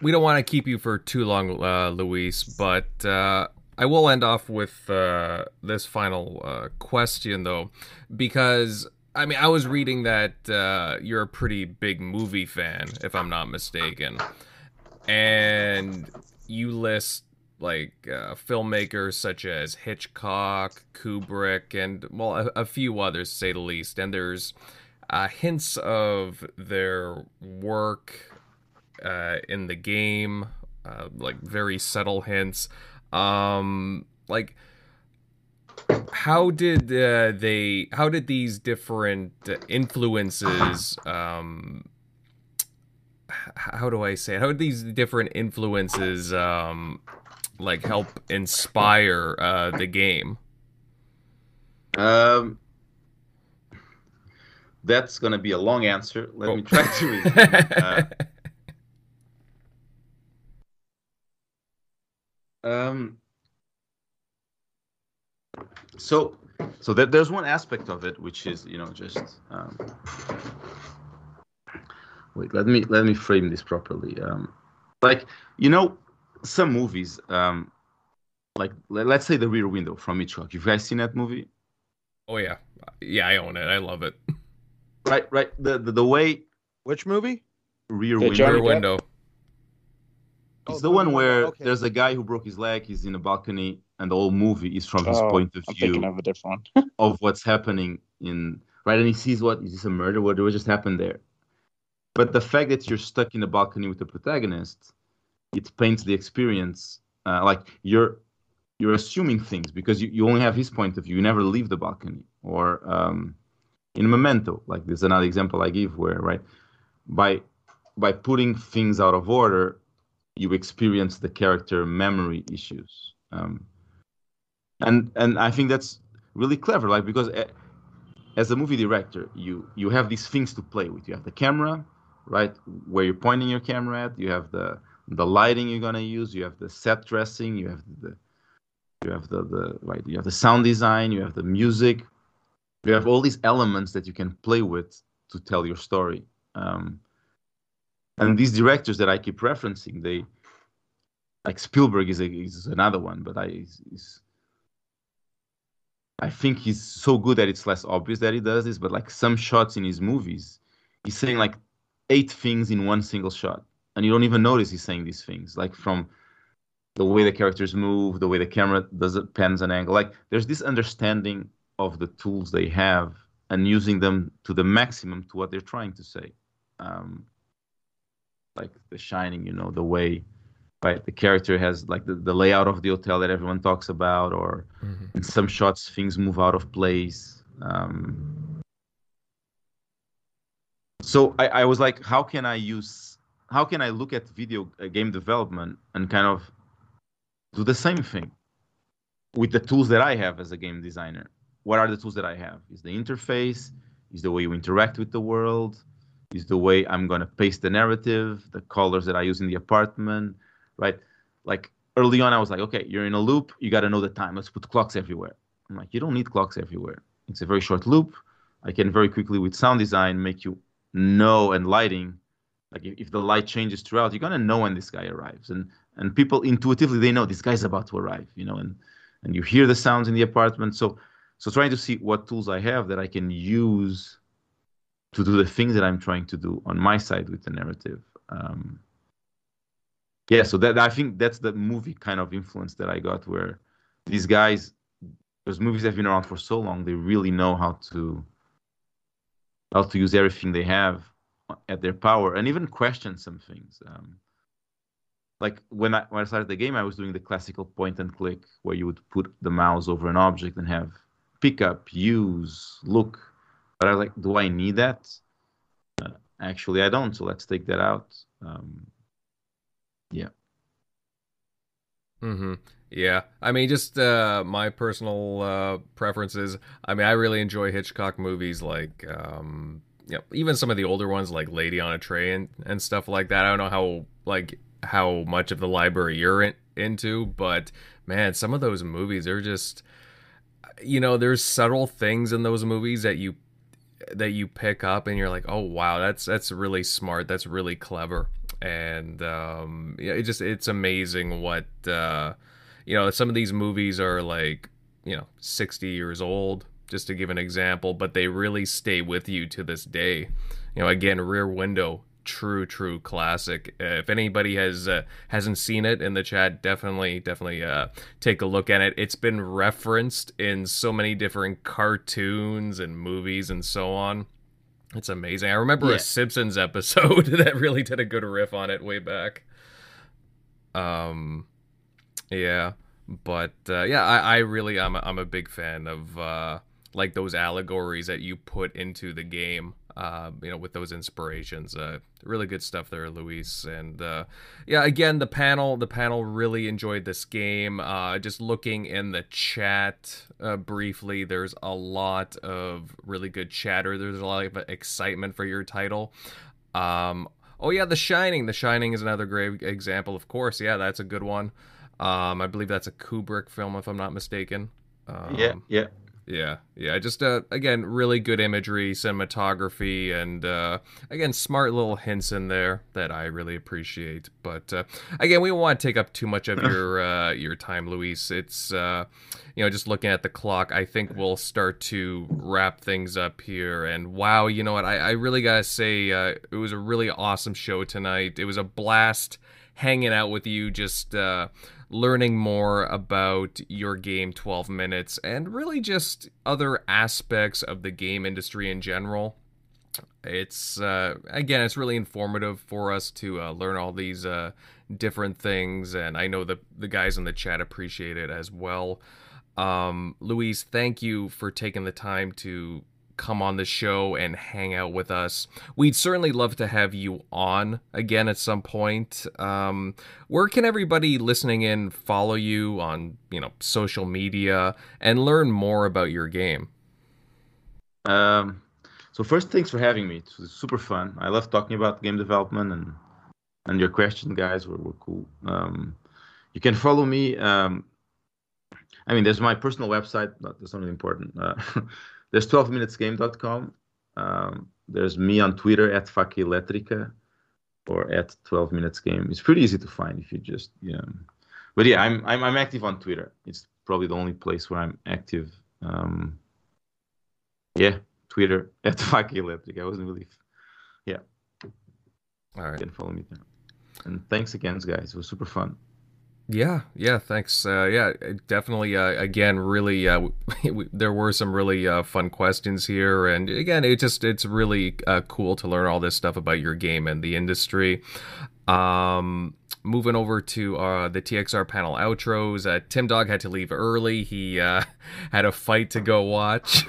we don't want to keep you for too long, uh, Luis, but uh, I will end off with uh, this final uh, question, though, because I mean, I was reading that uh, you're a pretty big movie fan, if I'm not mistaken, and you list like uh, filmmakers such as Hitchcock, Kubrick, and well, a, a few others, to say the least. And there's hints of their work uh, in the game, uh, like very subtle hints. Um, like, how did uh, they? How did these different influences? Um, how do I say it? How did these different influences um, like help inspire uh, the game? Um, that's gonna be a long answer. Let oh. me try to read. *laughs* uh, um, so, so that there's one aspect of it which is, you know, just um, wait. Let me let me frame this properly. Um, like you know, some movies, um, like let's say the Rear Window from Hitchcock. You guys seen that movie? Oh yeah, yeah, I own it. I love it. Right, right. The the, the way. Which movie? Rear the Window. Rear Window. It's oh, the one where okay. there's a guy who broke his leg. He's in a balcony, and the whole movie is from his oh, point of I'm view. Thinking of a different one. *laughs* of what's happening in right, and he sees what is this a murder? What what just happened there? But the fact that you're stuck in the balcony with the protagonist, it paints the experience uh, like you're you're assuming things because you, you only have his point of view. You never leave the balcony. Or um, in Memento, like there's another example I give where right by by putting things out of order, you experience the character memory issues. Um, and and I think that's really clever, like because eh, as a movie director, you you have these things to play with. You have the camera, right, where you're pointing your camera at. You have the the lighting you're gonna use. You have the set dressing. You have the you have the, the right. You have the sound design. You have the music. You have all these elements that you can play with to tell your story. Um, and these directors that I keep referencing, they like Spielberg is, a, is another one, but I I think he's so good that it's less obvious that he does this. But like some shots in his movies, he's saying like eight things in one single shot, and you don't even notice he's saying these things. Like from the way the characters move, the way the camera does it, pans an angle. Like there's this understanding of the tools they have and using them to the maximum to what they're trying to say. Um, like The Shining, you know, the way right the character has like the, the layout of the hotel that everyone talks about, or mm-hmm. in some shots things move out of place. Um, so I, I was like, how can I use, how can I look at video uh, game development and kind of do the same thing with the tools that I have as a game designer? what are the tools that I have? Is the interface? Is the way you interact with the world? Is the way I'm going to paste the narrative? The colors that I use in the apartment, right? Like early on, I was like, okay, you're in a loop. You got to know the time. Let's put clocks everywhere. I'm like, you don't need clocks everywhere. It's a very short loop. I can very quickly with sound design make you know and lighting. Like if, if the light changes throughout, you're gonna know when this guy arrives, and and people intuitively they know this guy's about to arrive, you know, and and you hear the sounds in the apartment. So so trying to see what tools I have that I can use to do the things that I'm trying to do on my side with the narrative. Um, yeah, so that I think that's the movie kind of influence that I got, where these guys, those movies have been around for so long, they really know how to how to use everything they have at their power, and even question some things. Um, like when I when I started the game, I was doing the classical point and click, where you would put the mouse over an object and have pick up, use, look. But I was like, do I need that? Uh, actually, I don't. So let's take that out. Um, yeah. Mm-hmm. Yeah, I mean, just uh, my personal uh, preferences. I mean, I really enjoy Hitchcock movies, like um, know, even some of the older ones, like Lady on a Train and stuff like that. I don't know how like how much of the library you're in, into, but man, some of those movies are just, you know, there's subtle things in those movies that you that you pick up, and you're like, oh wow, that's that's really smart, that's really clever, and um, yeah, it just it's amazing what. Uh, you know, some of these movies are like, you know, 60 years old, just to give an example, but they really stay with you to this day. You know, again, Rear Window, true, true classic. Uh, if anybody has uh, hasn't seen it in the chat, definitely, definitely uh, take a look at it. It's been referenced in so many different cartoons and movies and so on. It's amazing. I remember Yeah. a Simpsons *laughs* episode *laughs* that really did a good riff on it way back. Um, yeah, but uh, yeah, I, I really I'm a, I'm a big fan of uh, like those allegories that you put into the game. Uh, you know, with those inspirations, uh, really good stuff there, Luis. And uh, yeah, again, the panel, the panel really enjoyed this game. Uh, just looking in the chat uh, briefly, there's a lot of really good chatter. There's a lot of excitement for your title. Um, oh yeah, The Shining. The Shining is another great example, of course. Yeah, that's a good one. Um, I believe that's a Kubrick film, if I'm not mistaken. Um, yeah, yeah. Yeah, yeah. Just uh, again, really good imagery, cinematography, and uh, again, smart little hints in there that I really appreciate. But uh, again, we don't want to take up too much of *laughs* your uh, your time, Luis. It's uh, you know, just looking at the clock, I think we'll start to wrap things up here. And wow, you know what? I, I really gotta say, uh, it was a really awesome show tonight. It was a blast hanging out with you, just uh, learning more about your game 12 minutes and really just other aspects of the game industry in general. It's uh, again, it's really informative for us to uh, learn all these uh, different things, and I know the the guys in the chat appreciate it as well. Um, Luis, thank you for taking the time to come on the show and hang out with us. We'd certainly love to have you on again at some point. Um, where can everybody listening in follow you on, you know, social media and learn more about your game? Um, so first, thanks for having me. It was super fun. I love talking about game development and and your question, guys, were, were cool. Um, you can follow me. Um, I mean, there's my personal website. That's not really important. Uh, *laughs* there's 12minutesgame.com. Um, there's me on Twitter at Fakelectrica or at 12 minutes game. It's pretty easy to find if you just yeah. But yeah, I'm I'm I'm active on Twitter. It's probably the only place where I'm active. Um, yeah, Twitter *laughs* at Fakelectrica. I wasn't really yeah. All right. You can follow me there. And thanks again, guys. It was super fun. Yeah, yeah, thanks. Uh, yeah, definitely. Uh, again, really, uh, *laughs* we, there were some really uh, fun questions here, and again, it just it's really uh, cool to learn all this stuff about your game and the industry. Um, moving over to uh, the TXR panel outros. Uh, Tim Dog had to leave early. He uh, *laughs* had a fight to go watch,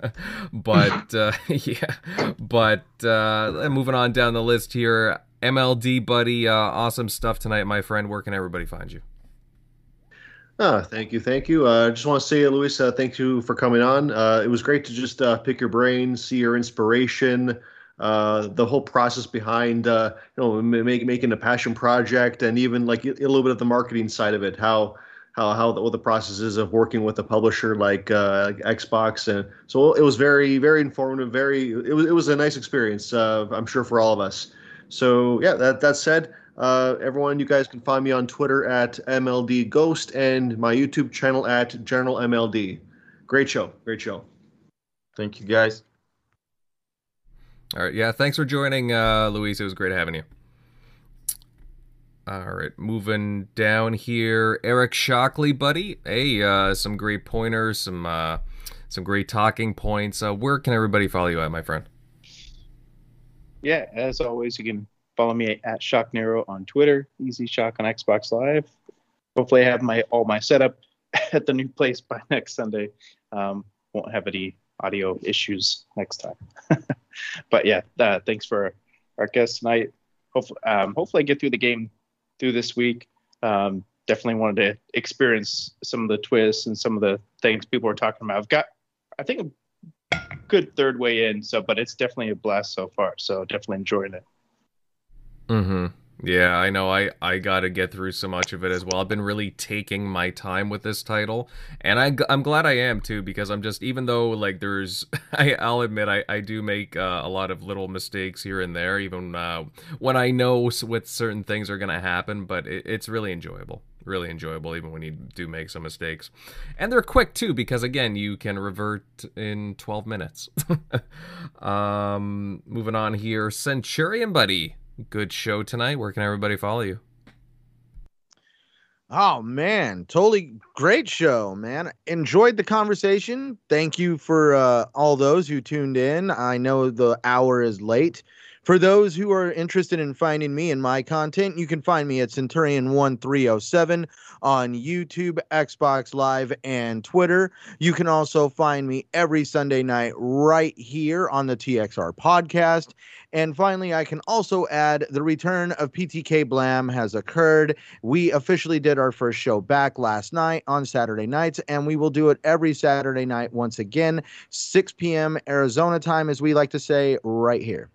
*laughs* but uh, yeah. But moving on down the list here. MLD buddy, uh, awesome stuff tonight, my friend. Where can everybody find you? Ah, thank you, thank you. I uh, just want to say, Luis, uh, thank you for coming on. Uh, it was great to just uh, pick your brain, see your inspiration, uh, the whole process behind, you know, make, making a passion project, and even like a little bit of the marketing side of it. How how how the, what the process is of working with a publisher like uh, Xbox, and so it was very very informative. Very it was it was a nice experience. Uh, I'm sure for all of us. So yeah, that that said. Uh, everyone, you guys can find me on Twitter at MLD Ghost and my YouTube channel at General MLD. Great show, great show. Thank you, guys. All right, yeah, thanks for joining, uh, Luis. It was great having you. All right, moving down here, Eric Shockley, buddy. Hey, uh, some great pointers, some uh, some great talking points. Uh, where can everybody follow you at, my friend? Yeah, as always, you can follow me at Shock Nero on Twitter, Easy Shock on Xbox Live. Hopefully, I have my all my setup *laughs* at the new place by *laughs* next Sunday. Um, won't have any audio issues next time. *laughs* but yeah, uh, thanks for our guest tonight. hopefully, um, hopefully, I get through the game through this week. Um, definitely wanted to experience some of the twists and some of the things people were talking about. I've got, I think, good third way in. So, but it's definitely a blast so far. So, definitely enjoying it. Mm-hmm. Yeah, I know. I I got to get through so much of it as well. I've been really taking my time with this title, and I I'm glad I am too because I'm just even though like there's *laughs* I I'll admit I I do make uh, a lot of little mistakes here and there even uh, when I know what certain things are gonna happen, but it, it's really enjoyable really enjoyable even when you do make some mistakes and they're quick too because again you can revert in 12 minutes *laughs* um moving on here centurion buddy good show tonight. Where can everybody follow you? Oh man, totally great show, man. Enjoyed the conversation. Thank you for uh, all those who tuned in. I know the hour is late. For those who are interested in finding me and my content, you can find me at Centurion1307 on YouTube, Xbox Live, and Twitter. You can also find me every Sunday night right here on the TXR podcast. And finally, I can also add the return of PTK Blam has occurred. We officially did our first show back last night on Saturday nights, and we will do it every Saturday night once again, 6 p.m. Arizona time, as we like to say, right here.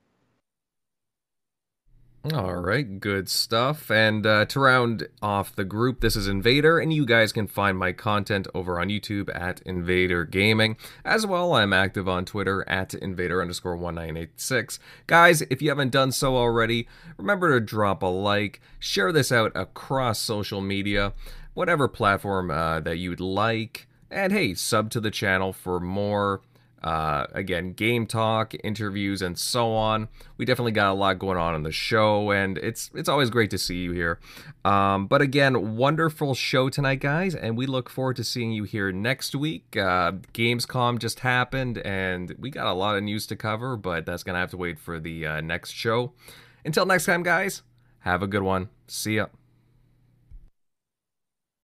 All right, good stuff. And uh, to round off the group, this is Invader, and you guys can find my content over on YouTube at Invader Gaming. As well, I'm active on Twitter at Invader underscore 1986. Guys, if you haven't done so already, remember to drop a like, share this out across social media, whatever platform uh, that you'd like. And hey, sub to the channel for more uh, again, game talk, interviews, and so on. We definitely got a lot going on in the show, and it's it's always great to see you here. Um, but again, wonderful show tonight, guys, and we look forward to seeing you here next week. Uh, Gamescom just happened, and we got a lot of news to cover, but that's gonna have to wait for the uh, next show. Until next time, guys, have a good one. See ya.